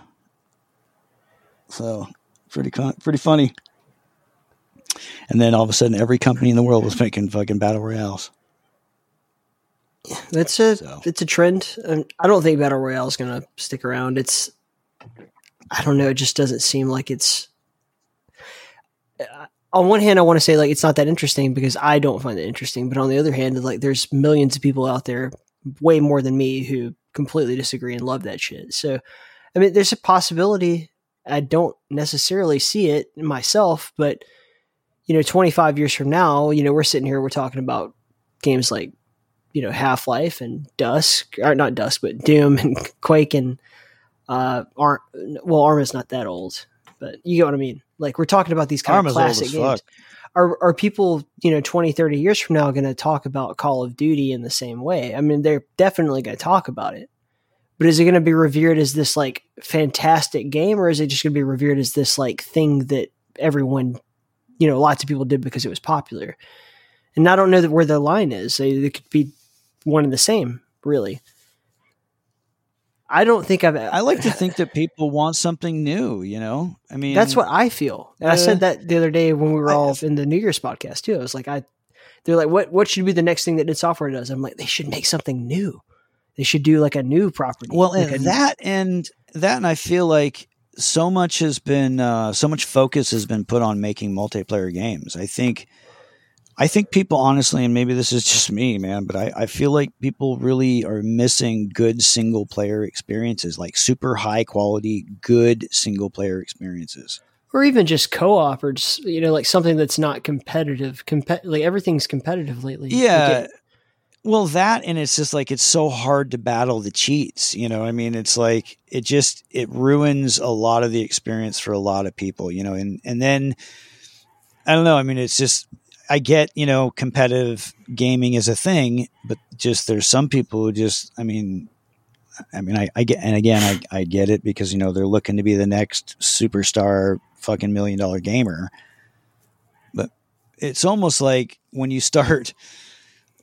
S9: So pretty con- pretty funny. And then all of a sudden, every company in the world was making fucking battle royales.
S8: That's a
S9: So.
S8: it's a trend. Um, I don't think battle royale is going to stick around. It's I don't know. It just doesn't seem like it's. Uh, on one hand, I want to say like it's not that interesting because I don't find it interesting, but on the other hand, like there's millions of people out there, way more than me, who completely disagree and love that shit. So, I mean, there's a possibility. I don't necessarily see it myself, but you know, 25 years from now, you know, we're sitting here, we're talking about games like, you know, Half Life and Dusk, or not Dusk, but Doom and (laughs) Quake and uh, Ar- well, Arma's not that old, but you get what I mean. Like we're talking about these kind
S9: Arma's
S8: of classic games.
S9: fuck.
S8: Are are people, you know, 20, 30 years from now going to talk about Call of Duty in the same way? I mean, they're definitely going to talk about it. But is it going to be revered as this like fantastic game or is it just going to be revered as this like thing that everyone, you know, lots of people did because it was popular? And I don't know that where the line is. They, they could be one and the same, really. I don't think I've
S9: I like to (laughs) think that people want something new. You know, I mean,
S8: That's what I feel. And I
S9: Uh,
S8: said that the other day when we were
S9: I-
S8: all in the New Year's podcast too. I was like, I, they're like, what, what should be the next thing that id Software does? I'm like, they should make something new. They should do like a new property.
S9: Well,
S8: like
S9: and
S8: a-
S9: that and that, and I feel like so much has been, uh, so much focus has been put on making multiplayer games. I think, I think people honestly, and maybe this is just me, man, but I, I feel like people really are missing good single player experiences, like super high quality, good single player experiences.
S8: or even just co-op or just, you know, like something that's not competitive. Compe- like everything's competitive lately.
S9: Yeah. Well, that and it's just like it's so hard to battle the cheats. You know, I mean, it's like it just it ruins a lot of the experience for a lot of people. You know, and and then I don't know. I mean, it's just I get you know competitive gaming is a thing, but just there's some people who just I mean. I mean, I, I get, and again, I, I get it because you know they're looking to be the next superstar, fucking million dollar gamer. But it's almost like when you start (laughs)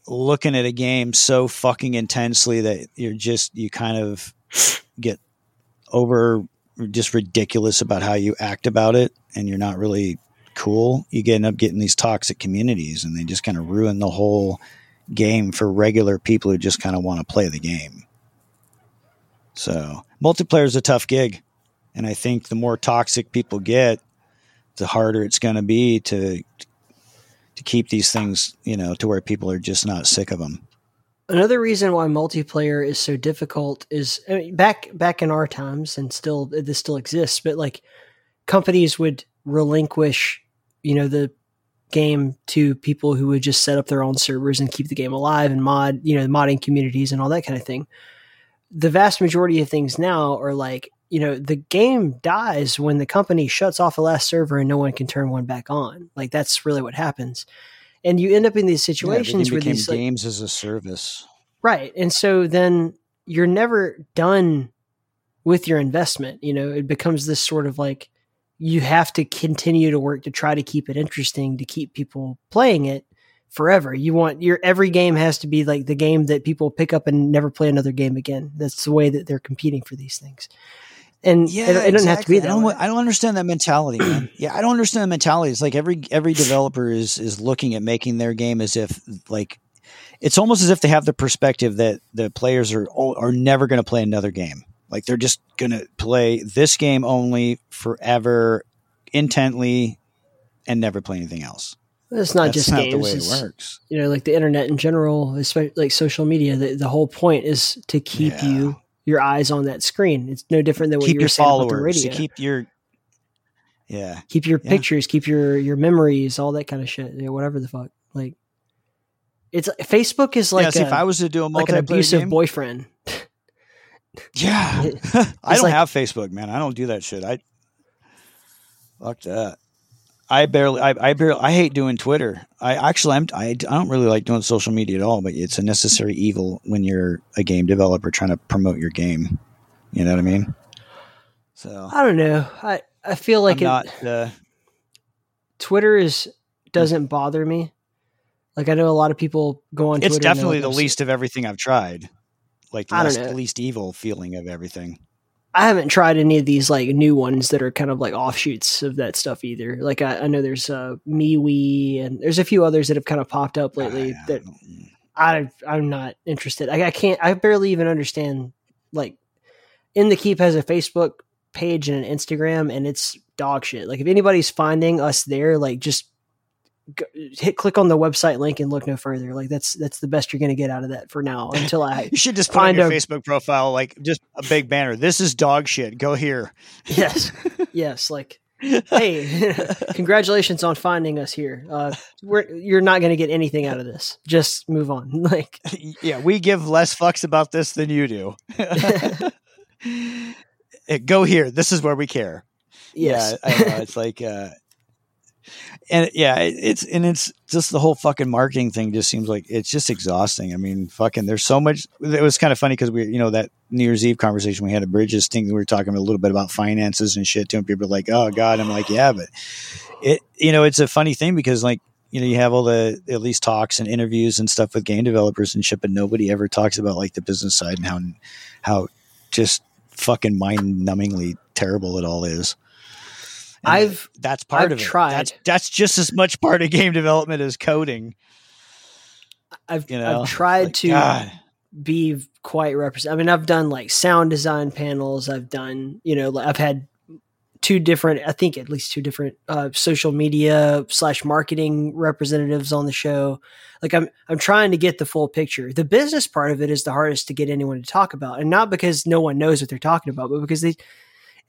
S9: looking at a game so fucking intensely that you're just you kind of get over just ridiculous about how you act about it and you're not really cool. You get end up getting these toxic communities and they just kind of ruin the whole game for regular people who just kind of want to play the game. So multiplayer is a tough gig and i think the more toxic people get the harder it's going to be to keep these things, you know, to where people are just not sick of them.
S8: Another reason why multiplayer is so difficult is I mean, back back in our times, and still this still exists. But like companies would relinquish, you know, the game to people who would just set up their own servers and keep the game alive and mod, you know, modding communities and all that kind of thing. The vast majority of things now are like, you know, the game dies when the company shuts off the last server and no one can turn one back on. Like that's really what happens. And you end up in these situations
S9: yeah,
S8: where these like,
S9: games as a service.
S8: Right. And so then you're never done with your investment. You know, it becomes this sort of like you have to continue to work to try to keep it interesting, to keep people playing it forever. You want your every game has to be like the game that people pick up and never play another game again. That's the way that they're competing for these things. And
S9: Yeah,
S8: it, it doesn't have to be that
S9: I don't,
S8: way.
S9: I don't understand that mentality, man. yeah, I don't understand the mentality. It's like every every developer is is looking at making their game as if like it's almost as if they have the perspective that the players are are never going to play another game. Like they're just going to play this game only forever, intently, and never play anything else.
S8: It's not
S9: That's
S8: just
S9: not
S8: games.
S9: the way it works.
S8: you know, like the internet in general, especially like social media, the, the whole point is to keep
S9: Yeah.
S8: you your eyes on that screen. It's no different than what
S9: keep
S8: you were
S9: your
S8: saying about the
S9: followers.
S8: radio.
S9: To keep your yeah.
S8: keep your
S9: Yeah.
S8: pictures, keep your your memories, all that kind of shit. You know, whatever the fuck. Like it's Facebook is like
S9: yeah, see,
S8: a,
S9: if I was to do a
S8: like an abusive
S9: game,
S8: boifriend.
S9: Yeah. (laughs) (laughs) I don't
S8: like-
S9: have Facebook, man. I don't do that shit. I fuck that. I barely, I, I barely, I hate doing Twitter. I actually, I'm, I, I don't really like doing social media at all. But it's a necessary evil when you're a game developer trying to promote your game. You know what I mean? So
S8: I don't know. I I feel like
S9: I'm
S8: it,
S9: not. Uh,
S8: Twitter is doesn't bother me. Like I know a lot of people go on.
S9: it's
S8: Twitter
S9: definitely the least of everything I've tried. Like the
S8: I don't
S9: least,
S8: know.
S9: least evil feeling of everything.
S8: I haven't tried any of these like new ones that are kind of like offshoots of that stuff either. Like I, I know there's uh, MeWe and there's a few others that have kind of popped up lately
S9: I
S8: that I I'm not interested. I, I can't. I barely even understand. Like, in the keep has a Facebook page and an Instagram, and it's dog shit. Like, if anybody's finding us there, like, just go, hit click on the website link and look no further. Like that's that's the best you're going to get out of that for now (laughs) until I
S9: You should just put on
S8: Find
S9: your
S8: a-
S9: Facebook profile like just a big banner. This is dog shit. Go here. (laughs)
S8: yes yes like hey (laughs) congratulations on finding us here. Uh, we're you're not going to get anything out of this. Just move on. Like
S9: yeah, we give less fucks about this than you do. Eh, Go here. This is where we care.
S8: yes.
S9: Yeah, I know. It's like, uh, and yeah, it- it's and it's just the whole fucking marketing thing. Just seems like it's just exhausting. I mean, fucking, there's so much. It was kind of funny because we, you know, that New Year's Eve conversation we had at Bridges thing. We were talking a little bit about finances and shit too. And people are like, "Oh God," I'm like, "Yeah," but it, you know, it's a funny thing because like. You know, you have all the at least talks and interviews and stuff with game developers and shit, but nobody ever talks about like the business side and how how just fucking mind numbingly terrible it all is.
S8: I've
S9: that's part
S8: I've
S9: of it.
S8: tried.
S9: That's that's just as much part of game development as coding.
S8: I've
S9: You know,
S8: I've tried
S9: Like,
S8: to
S9: God.
S8: be quite represent. I mean, I've done like sound design panels. I've done, you know, I've had two different, I think at least two different uh, social media slash marketing representatives on the show. Like I'm, I'm trying to get the full picture. The business part of it is the hardest to get anyone to talk about, and not because no one knows what they're talking about, but because they,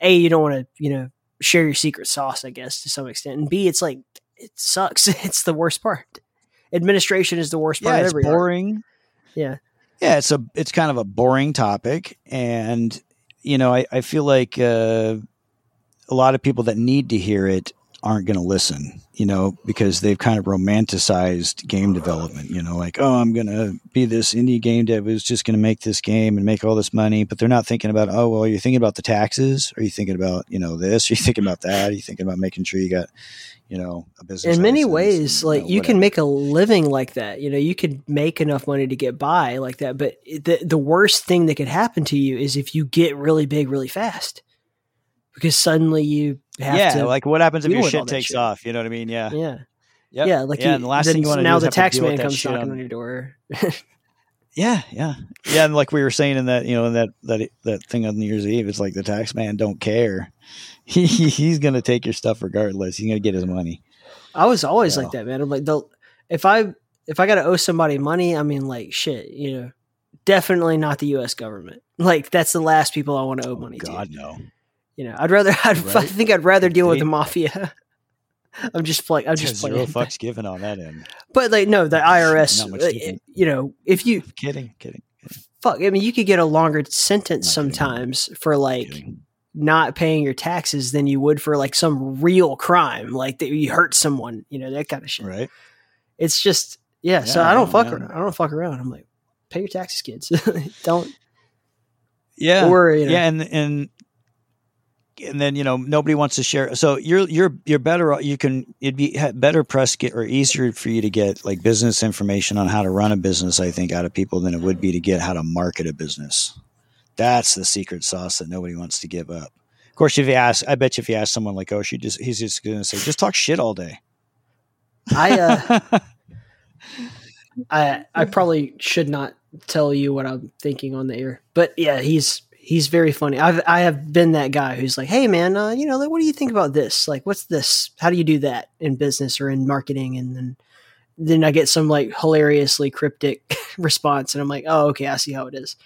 S8: a, you don't want to, you know, share your secret sauce, I guess, to some extent, and b, it's like it sucks. (laughs) it's the worst part. Administration is the worst part
S9: Yeah,
S8: of
S9: it's boring.
S8: Yeah.
S9: Yeah, it's a it's kind of a boring topic, and you know, I I feel like uh, a lot of people that need to hear it aren't going to listen. You know, because they've kind of romanticized game development. You know, like oh, I'm going to be this indie game dev who's just going to make this game and make all this money, but they're not thinking about oh, well, you're thinking about the taxes, are you thinking about you know this, are you thinking about that, are you thinking about making sure you got you know a business
S8: in many ways
S9: and,
S8: like
S9: know,
S8: you can make a living like that you know you could make enough money to get by like that but the the worst thing that could happen to you is if you get really big really fast because suddenly you
S9: yeah, like what happens if your shit takes
S8: shit.
S9: off? You know what I mean? Yeah,
S8: yeah
S9: Yep.
S8: yeah like
S9: yeah.
S8: you,
S9: and the last thing you want to do
S8: now
S9: is
S8: the tax man comes knocking
S9: on-
S8: on your door
S9: Yeah, yeah, yeah. And like we were saying in that, you know, in that that that thing on New Year's Eve, it's like the tax man don't care. (laughs) He he's gonna take your stuff regardless. He's gonna get his money.
S8: i was always
S9: So-
S8: like that man i'm like the if i if i gotta owe somebody money i mean like shit you know definitely not the us government (laughs) like that's the last people i want to owe oh, money to
S9: God no.
S8: You know, I'd rather. (laughs) I'd, I think I'd rather deal with the mafia. (laughs) I'm just like I'm just
S9: Zero
S8: playing, (laughs)
S9: fucks given on that end.
S8: but like no, the IRS. Uh, you know, if you
S9: Kidding, kidding,
S8: fuck, I mean, you could get a longer sentence
S9: Not kidding.
S8: sometimes for like
S9: kidding.
S8: not paying your taxes than you would for like some real crime, like that you hurt someone. You know that kind of shit.
S9: Right?
S8: It's just yeah. so
S9: Yeah,
S8: I don't fuck around. I don't fuck around. I'm like, pay your taxes, kids. don't.
S9: Yeah.
S8: Or you know,
S9: yeah, and and and then you know nobody wants to share. So you're you're you're better. You can it'd be better press get or easier for you to get like business information on how to run a business. I think out of people than it would be to get how to market a business. That's the secret sauce that nobody wants to give up. Of course, if you ask, I bet you if you ask someone like, "Oh, she just," he's just going to say, "Just talk shit all day."
S8: I uh, (laughs) I I probably should not tell you what I'm thinking on the air, but yeah, he's he's very funny. I've I have been that guy who's like, hey man, uh, you know, like, what do you think about this? Like, what's this? How do you do that in business or in marketing? And then then I get some like hilariously cryptic (laughs) response, and I'm like, oh okay, I see how it is.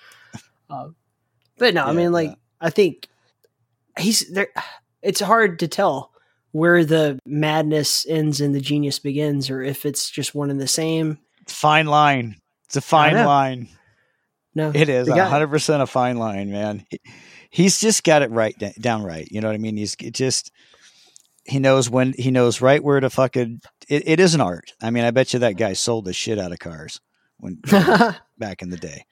S8: Uh, (laughs) but no, I mean, like,
S9: yeah.
S8: I think he's there. It's hard to tell where the madness ends and the genius begins, or if it's just one and the same.
S9: fine line. It's a fine line.
S8: No,
S9: It is hundred percent a fine line, man. He- He's just got it right down right. You know what I mean? He's it just he knows when he knows right where to fucking. It, it is an art. I mean, I bet you that guy sold the shit out of cars when (laughs) back in the day.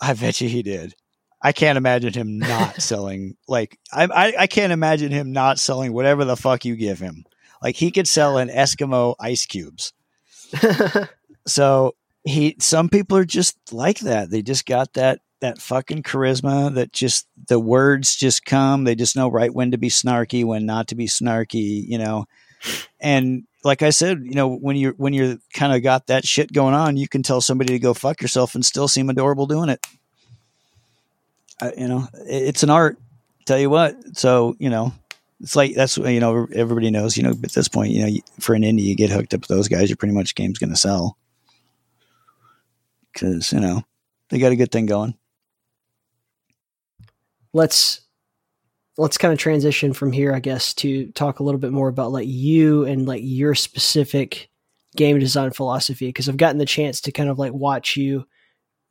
S9: I bet you he did. I can't imagine him not (laughs) selling. Like I, I, I can't imagine him not selling whatever the fuck you give him. Like he could sell an Eskimo ice cubes. (laughs) So he some people are just like that. They just got that that fucking charisma that just the words just come. They just know right when to be snarky, when not to be snarky, you know. And like I said, you know, when you're when you're kind of got that shit going on, you can tell somebody to go fuck yourself and still seem adorable doing it. I, you know, it- it's an art. Tell you what. So you know, it's like that's you know everybody knows you know at this point you know for an indie you get hooked up with those guys you're pretty much game's going to sell because you know they got a good thing going.
S8: Let's let's kind of transition from here i guess to talk a little bit more about like you and like your specific game design philosophy because i've gotten the chance to kind of like watch you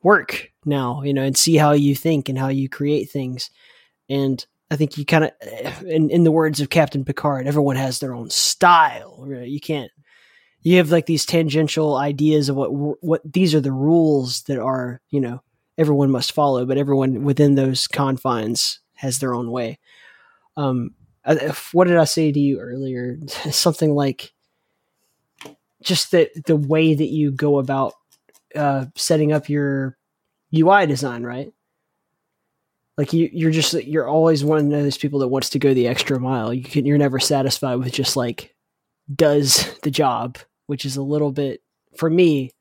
S8: work now you know and see how you think and how you create things. And i think you kind of in, in the words of captain picard everyone has their own style you can't you have like these tangential ideas of what what these are the rules that are you know everyone must follow but everyone within those confines has their own way um what did i say to you earlier (laughs) something like just the the way that you go about uh, setting up your UI design, right? Like you, you're just you're always one of those people that wants to go the extra mile. You can, you're never satisfied with just like does (laughs) the job, which is a little bit for me.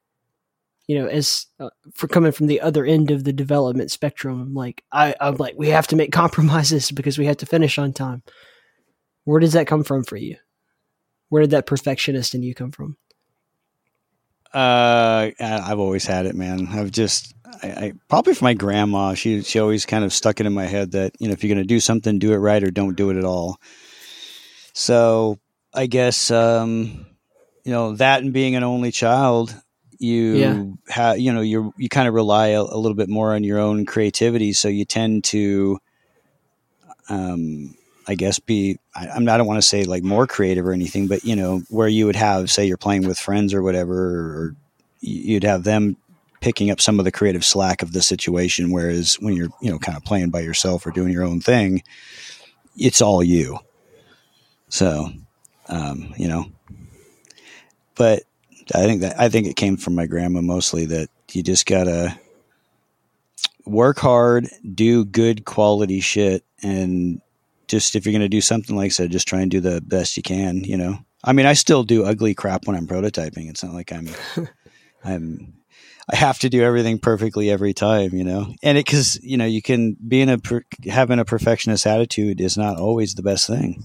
S8: You know, as uh, for coming from the other end of the development spectrum, like I, I'm like we have to make (laughs) compromises because we have to finish on time. Where does that come from for you? Where did that perfectionist in you come from?
S9: Uh, I've always had it, man. I've just, I, I, probably from my grandma. She she always kind of stuck it in my head that you know if you're going to do something, do it right or don't do it at all. So I guess um, you know that and being an only child, you yeah. have you know you you kind of rely a, a, little bit more on your own creativity. So you tend to, um, I guess be I, I'm not, I don't want to say like more creative or anything, but you know where you would have say you're playing with friends or whatever, or you'd have them picking up some of the creative slack of the situation. Whereas when you're you know kind of playing by yourself or doing your own thing, it's all you. So, um, you know, but I think that I think it came from my grandma mostly that you just gotta work hard, do good quality shit, and just if you're to do something like I said, just try and do the best you can. You know, I mean, I still do ugly crap when I'm prototyping. It's not like I'm, (laughs) I'm, I have to do everything perfectly every time. You know, and it because you know you can being a having a perfectionist attitude is not always the best thing.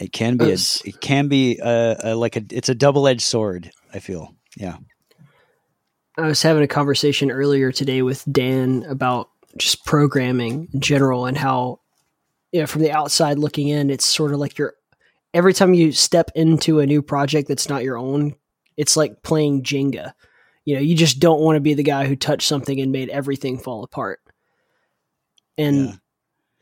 S9: It can be a, it can be a, a like a it's a double edged sword. I feel yeah.
S8: I was having a conversation earlier today with Dan about just programming in general and how you know from the outside looking in it's sort of like you're every time you step into a new project that's not your own it's like playing jenga you know you just don't want to be the guy who touched something and made everything fall apart and yeah.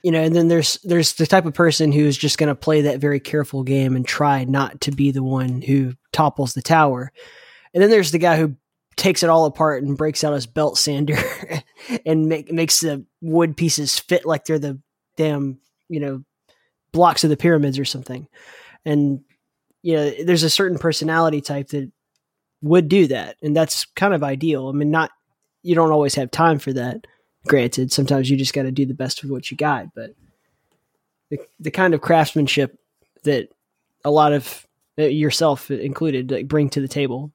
S8: You know and then there's there's the type of person who's just going to play that very careful game and try not to be the one who topples the tower. And then there's the guy who takes it all apart and breaks out his belt sander (laughs) and make, makes the wood pieces fit like they're the damn you know blocks of the pyramids or something. And you know there's a certain personality type that would do that. And that's kind of ideal. I mean not you don't always have time for that granted sometimes you just got to do the best with what you got but the, the kind of craftsmanship that a lot of uh, yourself included like bring to the table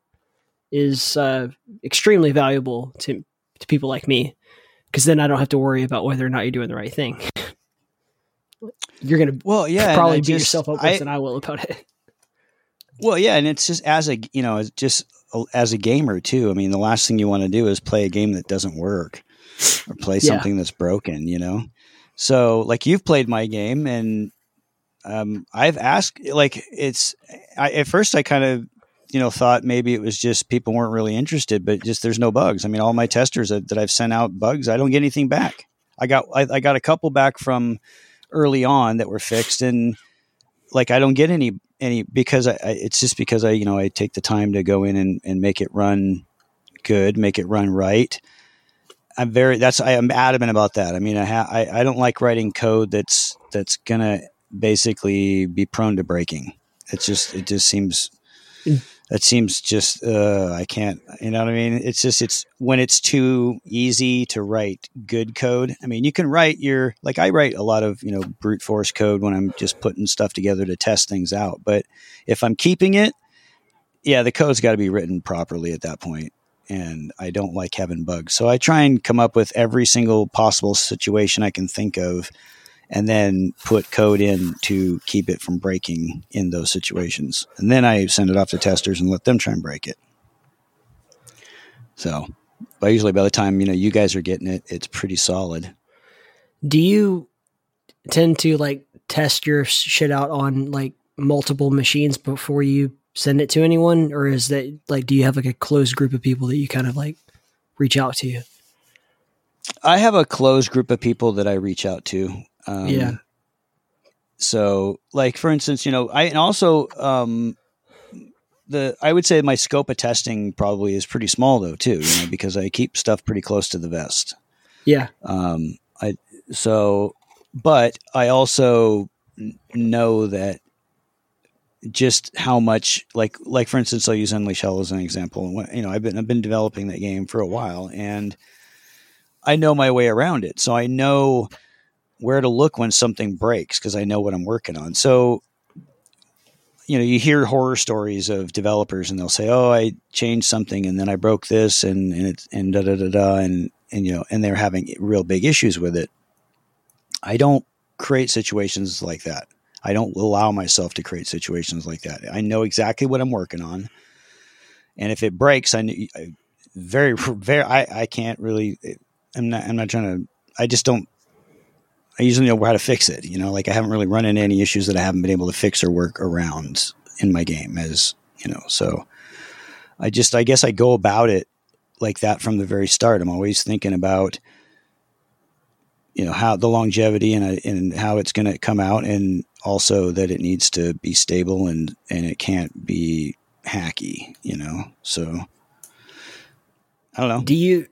S8: is uh, extremely valuable to to people like me because then I don't have to worry about whether or not you're doing the right thing. (laughs) you're gonna
S9: well, yeah,
S8: probably beat just, yourself up worse I, than I will about it.
S9: Well, yeah, and it's just as a you know, just as a gamer too. I mean, the last thing you want to do is play a game that doesn't work or play yeah. something that's broken. You know, so like you've played my game and um, I've asked like it's I, at first I kind of you know thought maybe it was just people weren't really interested, but just there's no bugs. I mean, all my testers that, that I've sent out bugs, I don't get anything back. I got I, I got a couple back from early on that were fixed, and like I don't get any any because I, I, it's just because I you know I take the time to go in and, and make it run good, make it run right. I'm very that's I am adamant about that. I mean I ha, I, I don't like writing code that's that's gonna basically be prone to breaking. It's just it just seems that seems just uh, I can't. You know what I mean? It's just it's when it's too easy to write good code. I mean, you can write your like I write a lot of you know brute force code when I'm just putting stuff together to test things out. But if I'm keeping it, yeah, the code's got to be written properly at that point and I don't like having bugs. So I try and come up with every single possible situation I can think of and then put code in to keep it from breaking in those situations. And then I send it off to testers and let them try and break it. So, but usually by the time you know you guys are getting it, it's pretty solid.
S8: Do you tend to like test your shit out on like multiple machines before you send it to anyone, or is that like do you have like a closed group of people that you kind of like reach out to?
S9: I have a closed group of people that I reach out to. Um,
S8: Yeah.
S9: So, like for instance, you know, I and also um, the I would say my scope of testing probably is pretty small though too, you know, because I keep stuff pretty close to the vest.
S8: Yeah,
S9: Um, I so, but I also know that just how much like like for instance, I'll use Unleash Hell as an example. When- You know, I've been I've been developing that game for a while, and I know my way around it. So I know where to look when something breaks because I know what I'm working on. So you know, you hear horror stories of developers and they'll say, "Oh, I changed something and then I broke this and and it's and da da da da and and you know, and they're having real big issues with it." I don't create situations like that. I don't allow myself to create situations like that. I know exactly what I'm working on, and if it breaks, I, I very very I, I can't really. I'm not I'm not trying to. I just don't. I usually know how to fix it. You know, like I haven't really run into any issues that I haven't been able to fix or work around in my game. As you know, so I just I guess I go about it like that from the very start. I'm always thinking about you know how the longevity and uh, and how it's going to come out, and also that it needs to be stable and and it can't be hacky. You know, so I don't know.
S8: do you?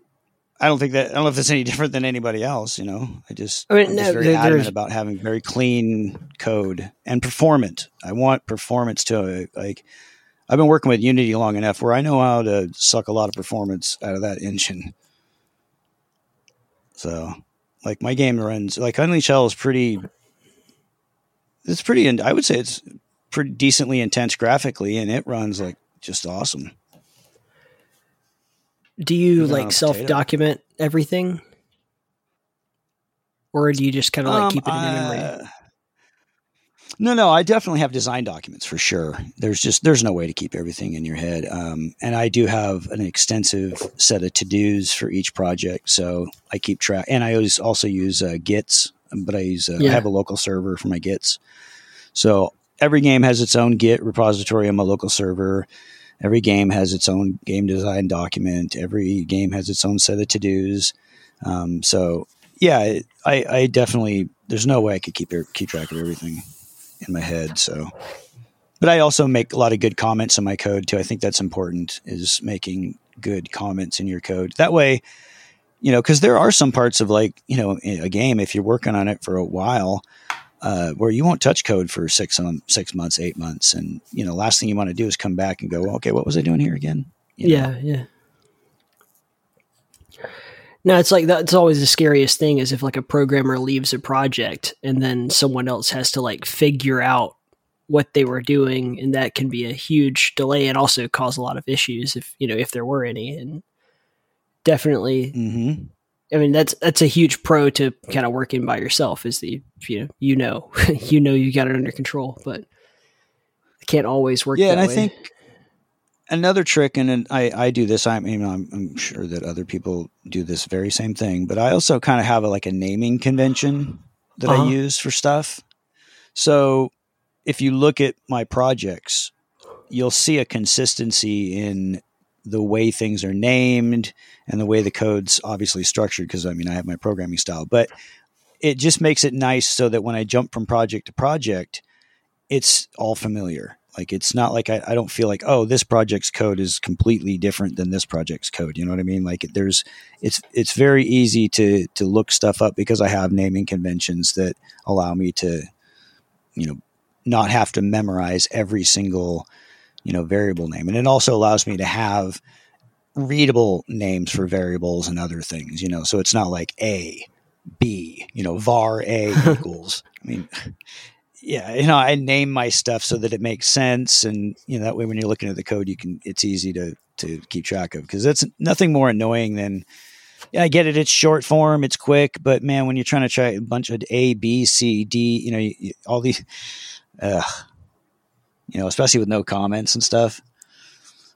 S9: I don't think that I don't know if it's any different than anybody else. You know, I just
S8: I mean,
S9: I'm
S8: no,
S9: just very
S8: there-
S9: adamant about having very clean code and performant. I want performance to like. I've been working with Unity long enough where I know how to suck a lot of performance out of that engine. So, like my game runs like Unleash Hell is pretty. It's pretty, and I would say it's pretty decently intense graphically, and it runs like just awesome.
S8: Do you
S9: Even
S8: like self document everything, or do you just kind of like
S9: Um,
S8: keep it in your memory?
S9: No, no, I definitely have design documents for sure. There's just there's no way to keep everything in your head, um, and I do have an extensive set of to dos for each project, so I keep track. And I always also use uh, Gits, but I use uh, I have a local server for my Gits. So every game has its own Git repository on my local server. Every game has its own game design document. Every game has its own set of to dos. Um, so yeah, I, I definitely there's no way I could keep keep track of everything in my head. So, but I also make a lot of good comments in my code too. I think that's important is making good comments in your code. That way, you know, because there are some parts of like you know a game if you're working on it for a while. Uh, where you won't touch code for six um, six months, eight months, and you know, last thing you want to do is come back and go, okay, what was I doing here again? You know?
S8: Yeah, yeah. No, it's like that's always the scariest thing is if like a programmer leaves a project and then someone else has to like figure out what they were doing and that can be a huge delay and also cause a lot of issues if you know if there were any and definitely
S9: Mm-hmm.
S8: I mean that's that's a huge pro to kind of working by yourself is the you know you know (laughs) you know you got it under control but it can't always work
S9: yeah,
S8: that
S9: and I think another trick, and I I do this. I mean, I'm, I'm sure that other people do this very same thing, but I also kind of have a, like a naming convention that
S8: Uh-huh.
S9: I use for stuff. So if you look at my projects, you'll see a consistency in the way things are named and the way the code's obviously structured. Because I mean, I have my programming style, but it just makes it nice so that when I jump from project to project, it's all familiar. Like it's not like I, I don't feel like oh this project's code is completely different than this project's code. You know what I mean? Like there's it's it's very easy to to look stuff up because I have naming conventions that allow me to you know not have to memorize every single you know variable name, and it also allows me to have readable names for variables and other things. You know, so it's not like a b you know var a (laughs) equals. I mean yeah, you know, I name my stuff so that it makes sense, and you know that way when you're looking at the code, you can it's easy to to keep track of because that's nothing more annoying than yeah, I get it. It's short form, it's quick, but man, when you're trying to try a bunch of A, B, C, D, you know, you, you, all these, uh, you know, especially with no comments and stuff.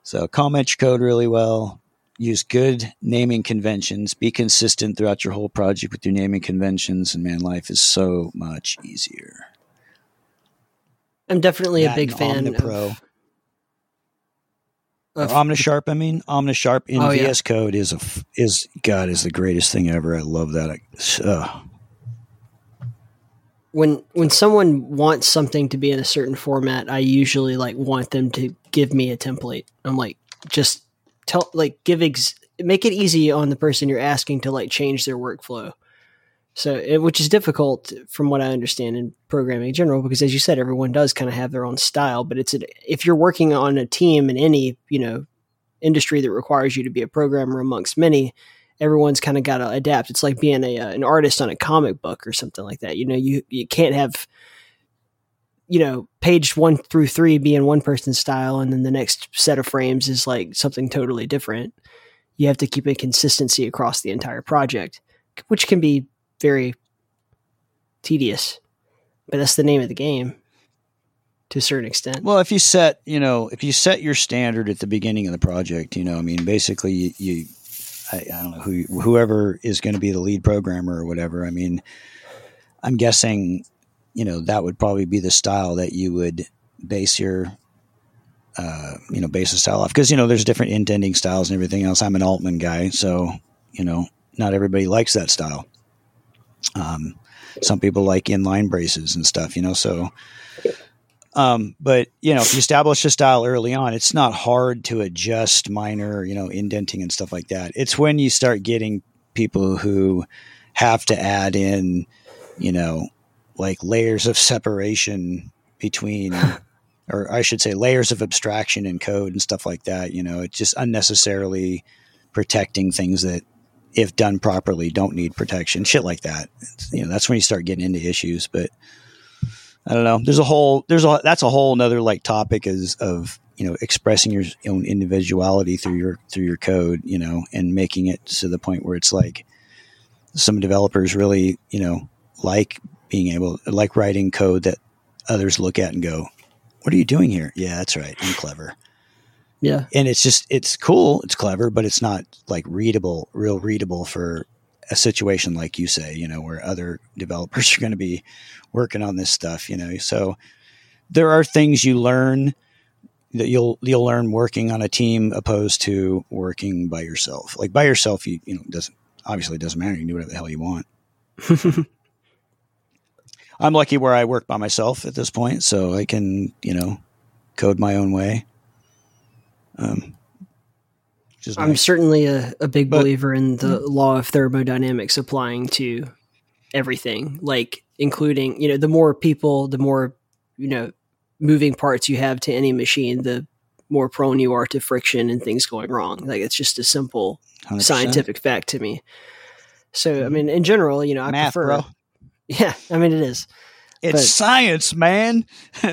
S9: So comment your code really well. Use good naming conventions. Be consistent throughout your whole project with your naming conventions, and man, life is so much easier.
S8: I'm definitely a big fan
S9: Omnipro.
S8: of,
S9: Or
S8: of
S9: Omnisharp, I mean, Omnisharp in
S8: Oh, yeah.
S9: VS Code is a is God is the greatest thing ever. I love that. I, uh,
S8: when when someone wants something to be in a certain format, I usually like want them to give me a template. I'm like, just tell like give ex- make it easy on the person you're asking to like change their workflow. So, it, which is difficult from what I understand in programming in general, because as you said, everyone does kind of have their own style. But it's a, if you're working on a team in any you know industry that requires you to be a programmer amongst many, everyone's kind of got to adapt. It's like being a uh, an artist on a comic book or something like that. You know, you you can't have you know page one through three being one person's style, and then the next set of frames is like something totally different. You have to keep a consistency across the entire project, which can be very tedious. But that's the name of the game to a certain extent.
S9: well, if you set, you know, if you set your standard at the beginning of the project, you know, I mean, basically, you, you I, I don't know who whoever is going to be the lead programmer or whatever. I mean, I'm guessing, you know, that would probably be the style that you would base your, uh, you know, base a style off because you know there's different intending styles and everything else. I'm an Allman guy, so you know, not everybody likes that style. Um, some people like inline braces and stuff, you know, so. Um, but you know, if you establish a style early on, it's not hard to adjust minor, you know, indenting and stuff like that. It's when you start getting people who have to add in, you know, like layers of separation between, (laughs) or I should say, layers of abstraction in code and stuff like that. You know, it's just unnecessarily protecting things that, if done properly, don't need protection. Shit like that. It's, you know, that's when you start getting into issues. But I don't know. There's a whole there's a that's a whole another like topic is of you know expressing your own individuality through your through your code, you know, and making it to the point where it's like some developers really you know like being able like writing code that others look at and go, "What are you doing here?" Yeah, that's right. I'm clever.
S8: Yeah.
S9: And it's just it's cool, it's clever, but it's not like readable, real readable for a situation like you say, you know, where other developers (laughs) are going to be working on this stuff, you know. So there are things you learn that you'll you'll learn working on a team opposed to working by yourself. Like by yourself, you you know doesn't obviously it doesn't matter. You can do whatever the hell you want. (laughs) I'm lucky where I work by myself at this point, so I can you know code my own way. Um, which
S8: I'm
S9: nice.
S8: certainly a, a big
S9: But-
S8: believer in the law of thermodynamics applying to everything, like including, you know, the more people, the more, you know, moving parts you have to any machine, the more prone you are to friction and things going wrong. Like it's just a simple
S9: 100%.
S8: scientific fact to me. So, I mean, in general, you know, I
S9: Math,
S8: prefer.
S9: bro. (laughs)
S8: Yeah, I mean, it is.
S9: It's
S8: but-
S9: science, man. (laughs)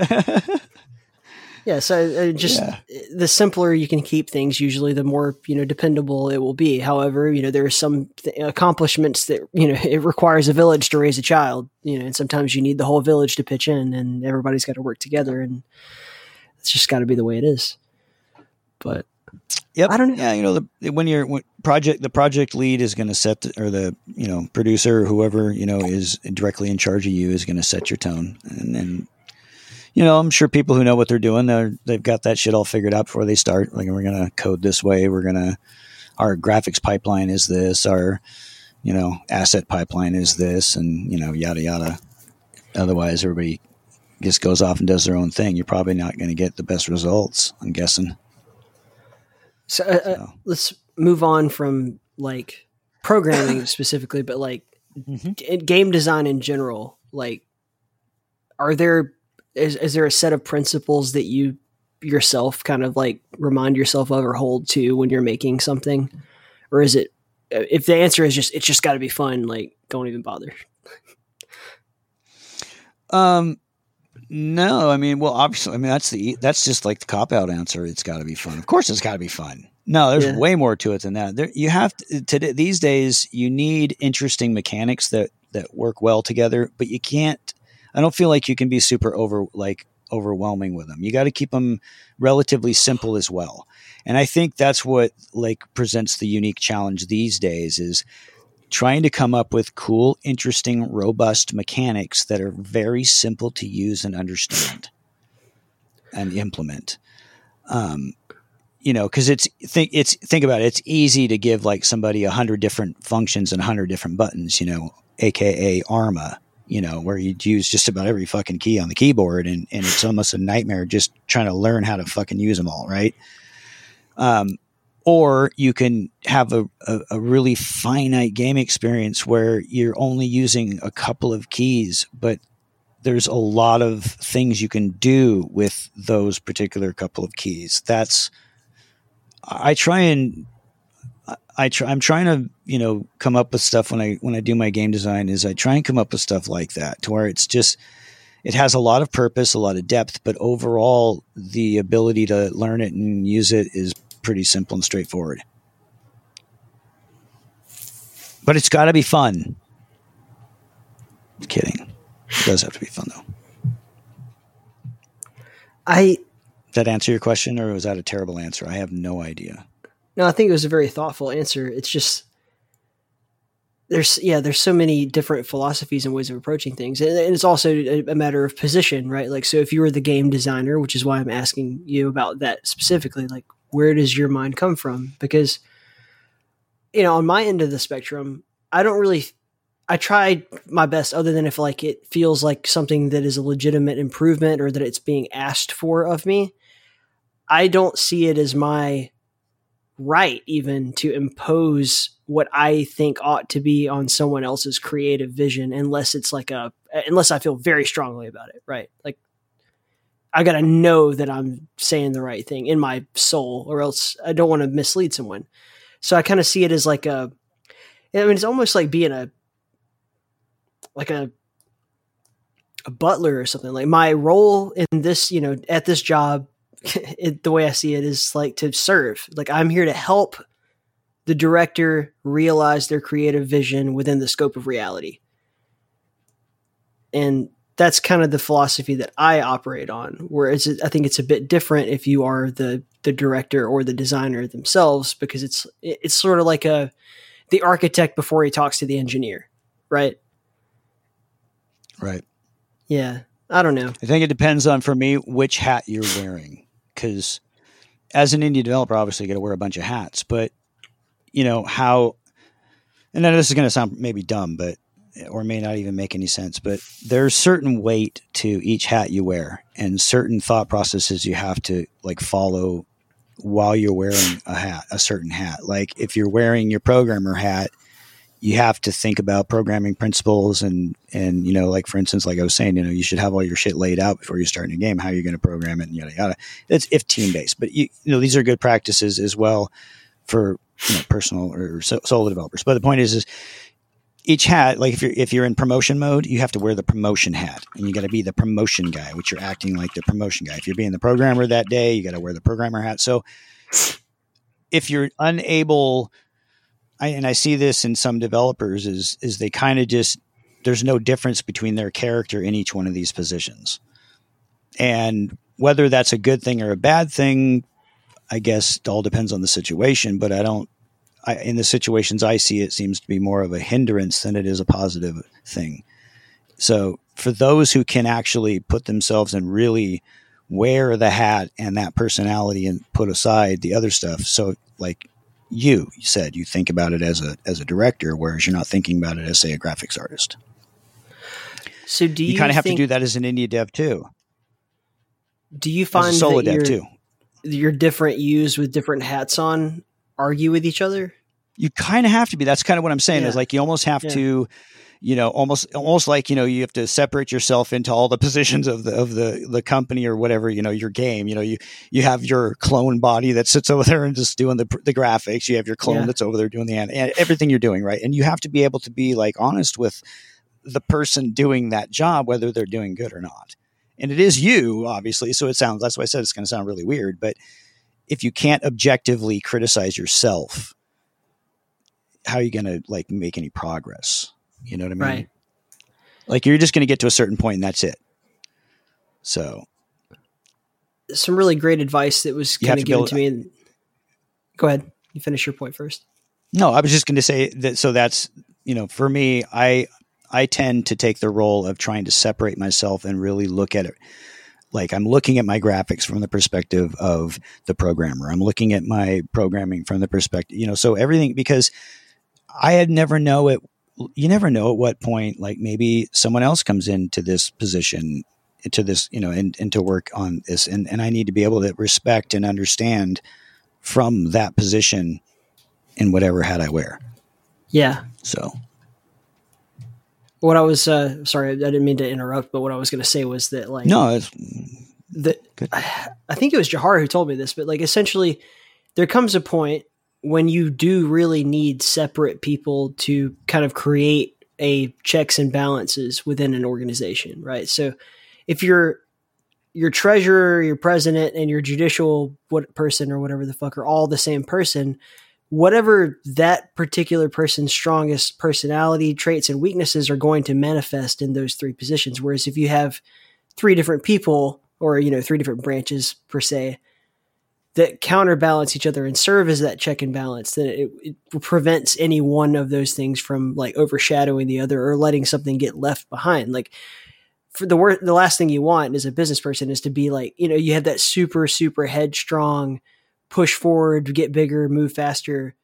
S8: Yeah, so uh, just
S9: Yeah.
S8: the simpler you can keep things, usually the more you know dependable it will be. However, you know there are some th- accomplishments that you know (laughs) it requires a village to raise a child. You know, and sometimes you need the whole village to pitch in, and everybody's got to work together, and it's just got to be the way it is. But
S9: Yep.
S8: I don't know.
S9: Yeah, you know, the, when you're when project the project lead is going to set the, or the you know producer or whoever you know is directly in charge of you is going to set your tone, and then you know I'm sure people who know what they're doing they're they've got that shit all figured out before they start. Like we're going to code this way. We're going to our graphics pipeline is this. Our you know asset pipeline is this, and you know yada yada. Otherwise, everybody just goes off and does their own thing. You're probably not going to get the best results. I'm guessing.
S8: so, uh, uh, let's move on from like programming (coughs) specifically, but like
S9: Mhm.
S8: g- game design in general. Like, are there is, is there a set of principles that you yourself kind of like remind yourself of or hold to when you're making something, or is it? uh, If the answer is just it's just got to be fun, like don't even bother.
S9: Um, no, I mean, well, obviously, I mean that's the that's just like the cop out answer. It's got to be fun. Of course, it's got to be fun. No, there's
S8: Yeah.
S9: way more to it than that. There, you have to, today these days. You need interesting mechanics that that work well together, but you can't. I don't feel like you can be super over like overwhelming with them. You got to keep them relatively simple as well. And I think that's what like presents the unique challenge these days is trying to come up with cool, interesting, robust mechanics that are very simple to use and understand and implement. Um, you know, because it's think it's think about it. It's easy to give like somebody a hundred different functions and a hundred different buttons. You know, aka ARMA. You know, where you'd use just about every fucking key on the keyboard, and and it's almost a nightmare just trying to learn how to fucking use them all, right? Um, or you can have a, a, a really finite game experience where you're only using a couple of keys, but there's a lot of things you can do with those particular couple of keys. That's I try and I try I'm trying to, you know, come up with stuff when I when I do my game design is I try and come up with stuff like that to where it's just it has a lot of purpose, a lot of depth, but overall the ability to learn it and use it is pretty simple and straightforward. But it's got to be fun. Kidding. It does have to be fun though.
S8: I
S9: Did that answer your question or was that a terrible answer? I have no idea.
S8: No, I think it was a very thoughtful answer. It's just there's yeah, there's so many different philosophies and ways of approaching things, and and it's also a, a matter of position, right? Like, so if you were the game designer, which is why I'm asking you about that specifically, like, where does your mind come from? Because you know, on my end of the spectrum, I don't really. I tried my best, other than if like it feels like something that is a legitimate improvement or that it's being asked for of me. I don't see it as my right even to impose what I think ought to be on someone else's creative vision unless it's like a unless I feel very strongly about it, right? Like I got to know that I'm saying the right thing in my soul or else I don't want to mislead someone. So I kind of see it as like a I mean it's almost like being a like a a butler or something. Like my role in this, you know, at this job (laughs) it, the way I see it is like to serve. Like I'm here to help the director realize their creative vision within the scope of reality. And that's kind of the philosophy that I operate on. Whereas I think it's a bit different if you are the the director or the designer themselves, because it's it's sort of like a the architect before he talks to the engineer, right?
S9: Right.
S8: Yeah, I don't know.
S9: I think it depends on for me which hat you're wearing because as an indie developer, obviously you got to wear a bunch of hats, but you know how, and then this is going to sound maybe dumb, but or may not even make any sense, but there's certain weight to each hat you wear and certain thought processes you have to like follow while you're wearing a hat, a certain hat. Like if you're wearing your programmer hat, you have to think about programming principles and and you know like for instance like i was saying you know you should have all your shit laid out before you start a game how you're going to program it and yada yada. It's if team based but you, you know these are good practices as well for you know personal or so- solo developers. But the point is is each hat like if you're if you're in promotion mode you have to wear the promotion hat and you got to be the promotion guy which you're acting like the promotion guy. If you're being the programmer that day you got to wear the programmer hat. So if you're unable I, and I see this in some developers is is they kind of just there's no difference between their character in each one of these positions, and whether that's a good thing or a bad thing, I guess it all depends on the situation. But I don't. I, in the situations I see, it seems to be more of a hindrance than it is a positive thing. So for those who can actually put themselves and really wear the hat and that personality and put aside the other stuff, so like you said you think about it as a as a director whereas you're not thinking about it as say a graphics artist
S8: So do you,
S9: you, kind of have to do that as an indie dev too
S8: Do you find
S9: solo
S8: that
S9: dev
S8: your,
S9: too
S8: your different U's with different hats on argue with each other?
S9: you kind of have to be that's kind of what i'm saying
S8: Yeah.
S9: is like you almost have
S8: Yeah.
S9: to you know almost almost like you know you have to separate yourself into all the (laughs) positions of the of the the company or whatever you know your game you know you you have your clone body that sits (laughs) over there and just doing the the graphics you have your clone
S8: Yeah.
S9: that's over there doing the an- and everything you're doing right and you have to be able to be like honest with the person doing that job whether they're doing good or not and it is you obviously so it sounds that's why i said it's going to sound really weird but if you can't objectively criticize yourself, how are you going to like make any progress? You know what I mean?
S8: Right.
S9: Like you're just going to get to a certain point and that's it. So
S8: Some really great advice that was kind of given to me. And, go ahead. You finish your point first.
S9: No, I was just going to say that. So that's you know, for me, I I tend to take the role of trying to separate myself and really look at it. Like I'm looking at my graphics from the perspective of the programmer. I'm looking at my programming from the perspective, you know, so everything because I had never know it. You never know at what point, like maybe someone else comes into this position, into this, you know, and, and to work on this, and and I need to be able to respect and understand from that position in whatever hat I wear.
S8: Yeah.
S9: So
S8: What I was uh, sorry, I didn't mean to interrupt, but what I was going to say was that like
S9: no, it's,
S8: the
S9: Good.
S8: I think it was Jahar who told me this, but like essentially, there comes a point when you do really need separate people to kind of create a checks and balances within an organization, right? So if you're your treasurer, your president, and your judicial what person or whatever the fuck are all the same person, whatever that particular person's strongest personality traits and weaknesses are going to manifest in those three positions. Whereas if you have three different people or you know three different branches per se that counterbalance each other and serve as that check and balance then it, it prevents any one of those things from like overshadowing the other or letting something get left behind. Like for the wor- the last thing you want as a business person is to be like you know you have that super super headstrong push forward get bigger move faster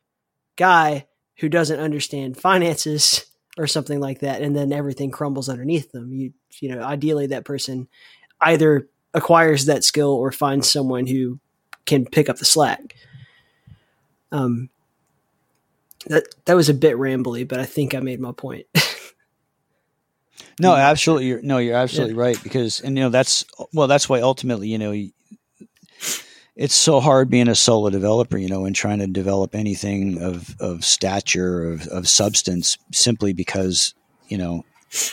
S8: guy who doesn't understand finances or something like that and then everything crumbles underneath them. You you know ideally that person either acquires that skill or finds someone who can pick up the slack. Um, that that was a bit rambly, but I think I made my point. (laughs)
S9: no, absolutely. You're, no, you're absolutely right because, and you know, that's well, that's why ultimately, you know, it's so hard being a solo developer, you know, and trying to develop anything of of stature of of substance simply because you know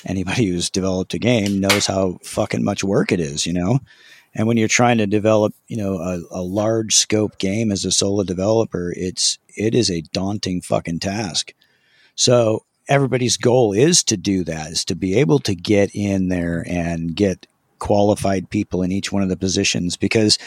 S9: anybody who's developed a game knows how fucking much work it is, you know. And when you're trying to develop, you know, a, a large scope game as a solo developer, it's it is a daunting fucking task. So everybody's goal is to do that, is to be able to get in there and get qualified people in each one of the positions because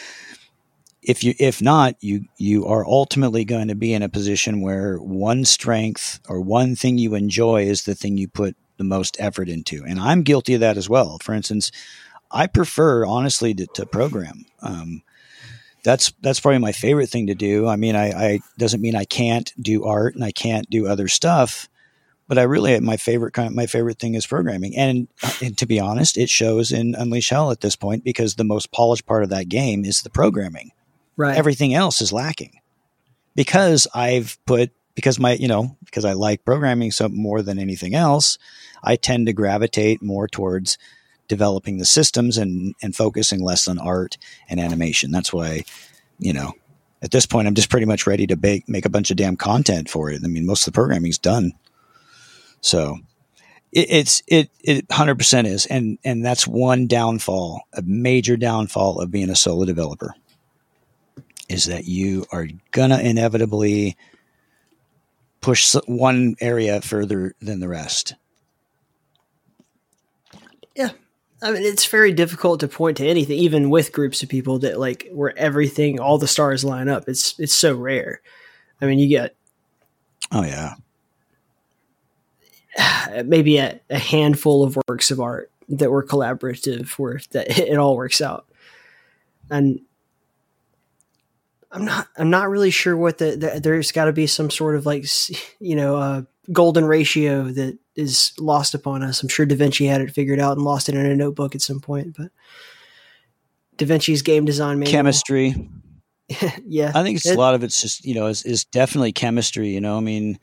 S9: if you if not you you are ultimately going to be in a position where one strength or one thing you enjoy is the thing you put the most effort into and i'm guilty of that as well for instance i prefer honestly to, to program. Um, that's that's probably my favorite thing to do. I mean I, I doesn't mean i can't do art and i can't do other stuff but i really my favorite kind my favorite thing is programming. And, and to be honest it shows in unleash hell at this point because the most polished part of that game is the programming.
S8: Right.
S9: everything else is lacking because I've put because my you know because I like programming so more than anything else, I tend to gravitate more towards developing the systems and and focusing less on art and animation. That's why you know at this point I'm just pretty much ready to bake, make a bunch of damn content for it. I mean most of the programming's done, so. It, it's it it hundred percent is, and and that's one downfall, a major downfall of being a solo developer is that you are gonna inevitably push one area further than the rest.
S8: Yeah. I mean, it's very difficult to point to anything, even with groups of people that like where everything, all the stars line up. It's it's so rare. I mean, you get
S9: Oh yeah, (sighs)
S8: maybe a, a handful of works of art that were collaborative, where that (laughs) it all works out. And I'm not I'm not really sure what the, the there's got to be some sort of like you know uh, golden ratio that is lost upon us. I'm sure Da Vinci had it figured out and lost it in a notebook at some point, but Da Vinci's game design manual,
S9: chemistry. (laughs)
S8: yeah,
S9: I think it's
S8: It-
S9: a lot of it's just you know is, is definitely chemistry. You know, I mean,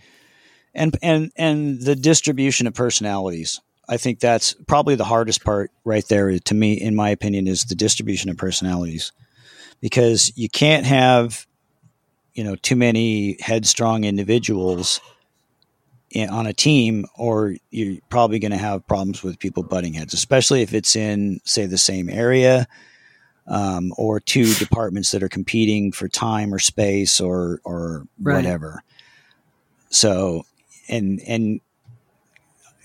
S9: and and and the distribution of personalities. I think that's probably the hardest part right there to me, in my opinion, is the distribution of personalities, because you can't have, you know, too many headstrong individuals in, on a team, or you're probably going to have problems with people butting heads, especially if it's in, say, the same area, um, or two (sighs) departments that are competing for time or space or or
S8: Right.
S9: whatever. So, and and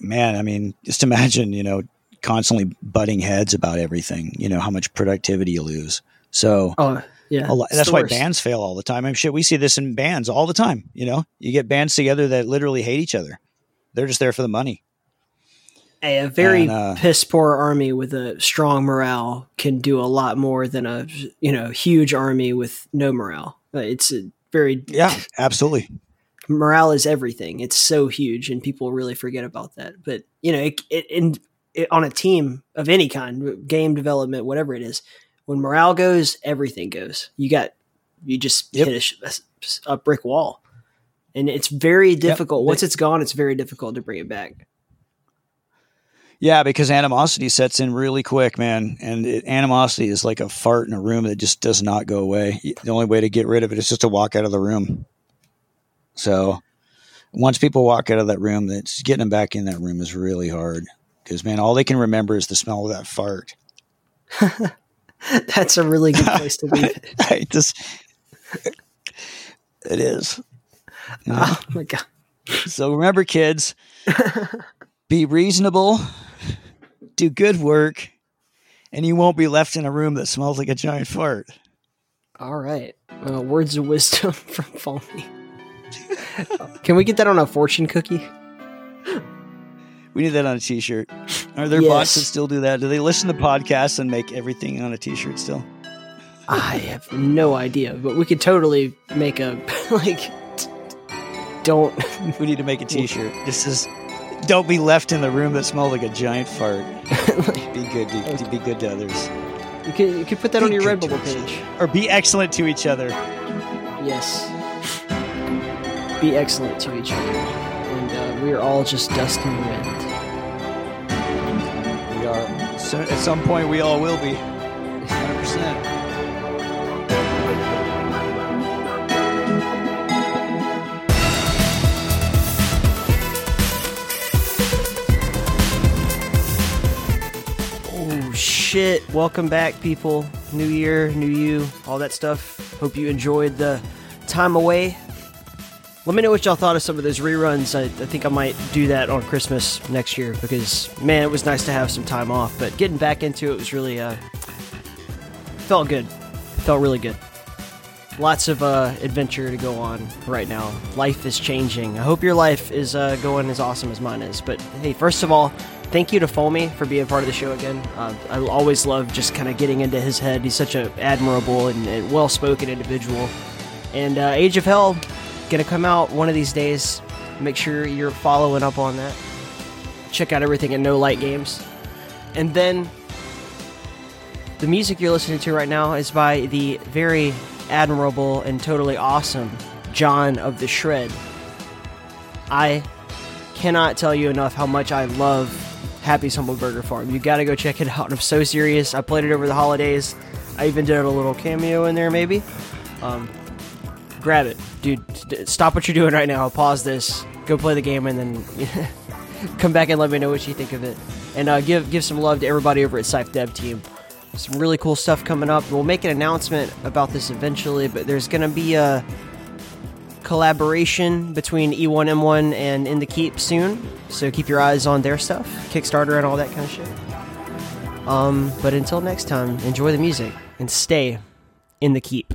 S9: man, I mean, just imagine, you know, constantly butting heads about everything. You know how much productivity you lose. So
S8: Oh yeah,
S9: a lot, that's why bands fail all the time. I'm shit. We see this in bands all the time. You know, you get bands together that literally hate each other. They're just there for the money.
S8: Hey, a very
S9: And, uh,
S8: piss poor army with a strong morale can do a lot more than a you know huge army with no morale. Uh, It's a very
S9: Yeah, absolutely.
S8: morale is everything. It's so huge, and people really forget about that. But you know, it, it, in it, on a team of any kind, game development, whatever it is, when morale goes, everything goes. You got you just
S9: Yep.
S8: hit a, a brick wall, and it's very difficult. Once it's gone, it's very difficult to bring it back.
S9: Yeah, because animosity sets in really quick, man. And it, animosity is like a fart in a room that just does not go away. The only way to get rid of it is just to walk out of the room. So once people walk out of that room, that's getting them back in that room is really hard. Because man, all they can remember is the smell of that fart. (laughs) (laughs)
S8: That's a really good place to be. (laughs)
S9: I just, it is.
S8: Oh my god.
S9: So remember, kids, be reasonable, do good work, and you won't be left in a room that smells like a giant fart.
S8: All right. Uh, words of wisdom (laughs) from Foamy. Can we get that on a fortune cookie?
S9: We need that on a t-shirt. Are there bots that still do that? Do they listen to podcasts and make everything on a t-shirt still?
S8: I have no idea, but we could totally make a (laughs) like. Don't.
S9: We need to make a t-shirt. This is don't be left in the room that smells like a giant fart. (laughs) Be good to, to be good to others.
S8: You could you could put that on your Redbubble page.
S9: Or be excellent to each other.
S8: Yes. Be excellent to each other, and uh, we are all just dust in the wind.
S9: So at some point we all will be. 100%.
S8: Oh shit! Welcome back, people. New year, new you, all that stuff. Hope you enjoyed the time away. Let me know what y'all thought of some of those reruns. I, I think I might do that on Christmas next year because man, it was nice to have some time off. But getting back into it was really uh, felt good. Felt really good. Lots of uh, adventure to go on right now. Life is changing. I hope your life is uh, going as awesome as mine is. But hey, first of all, thank you to Foamy for being part of the show again. Uh, I always love just kind of getting into his head. He's such an admirable and, and well-spoken individual. And uh, Age of Hell gonna come out one of these days. Make sure you're following up on that. Check out everything at No Light Games. And then the music you're listening to right now is by the very admirable and totally awesome John of the Shred. I cannot tell you enough how much I love Happy's Humble Burger Farm. You gotta go check it out. I'm so serious. I played it over the holidays. I even did a little cameo in there, maybe. Um, grab it, dude. Stop what you're doing right now. Pause this. Go play the game, and then (laughs) come back and let me know what you think of it. And uh, give give some love to everybody over at Scythe Dev Team. Some really cool stuff coming up. We'll make an announcement about this eventually, but there's to be a collaboration between E E1M1 and In the Keep soon. So keep your eyes on their stuff, Kickstarter and all that kind of shit. Um, but until next time, enjoy the music and stay in the keep.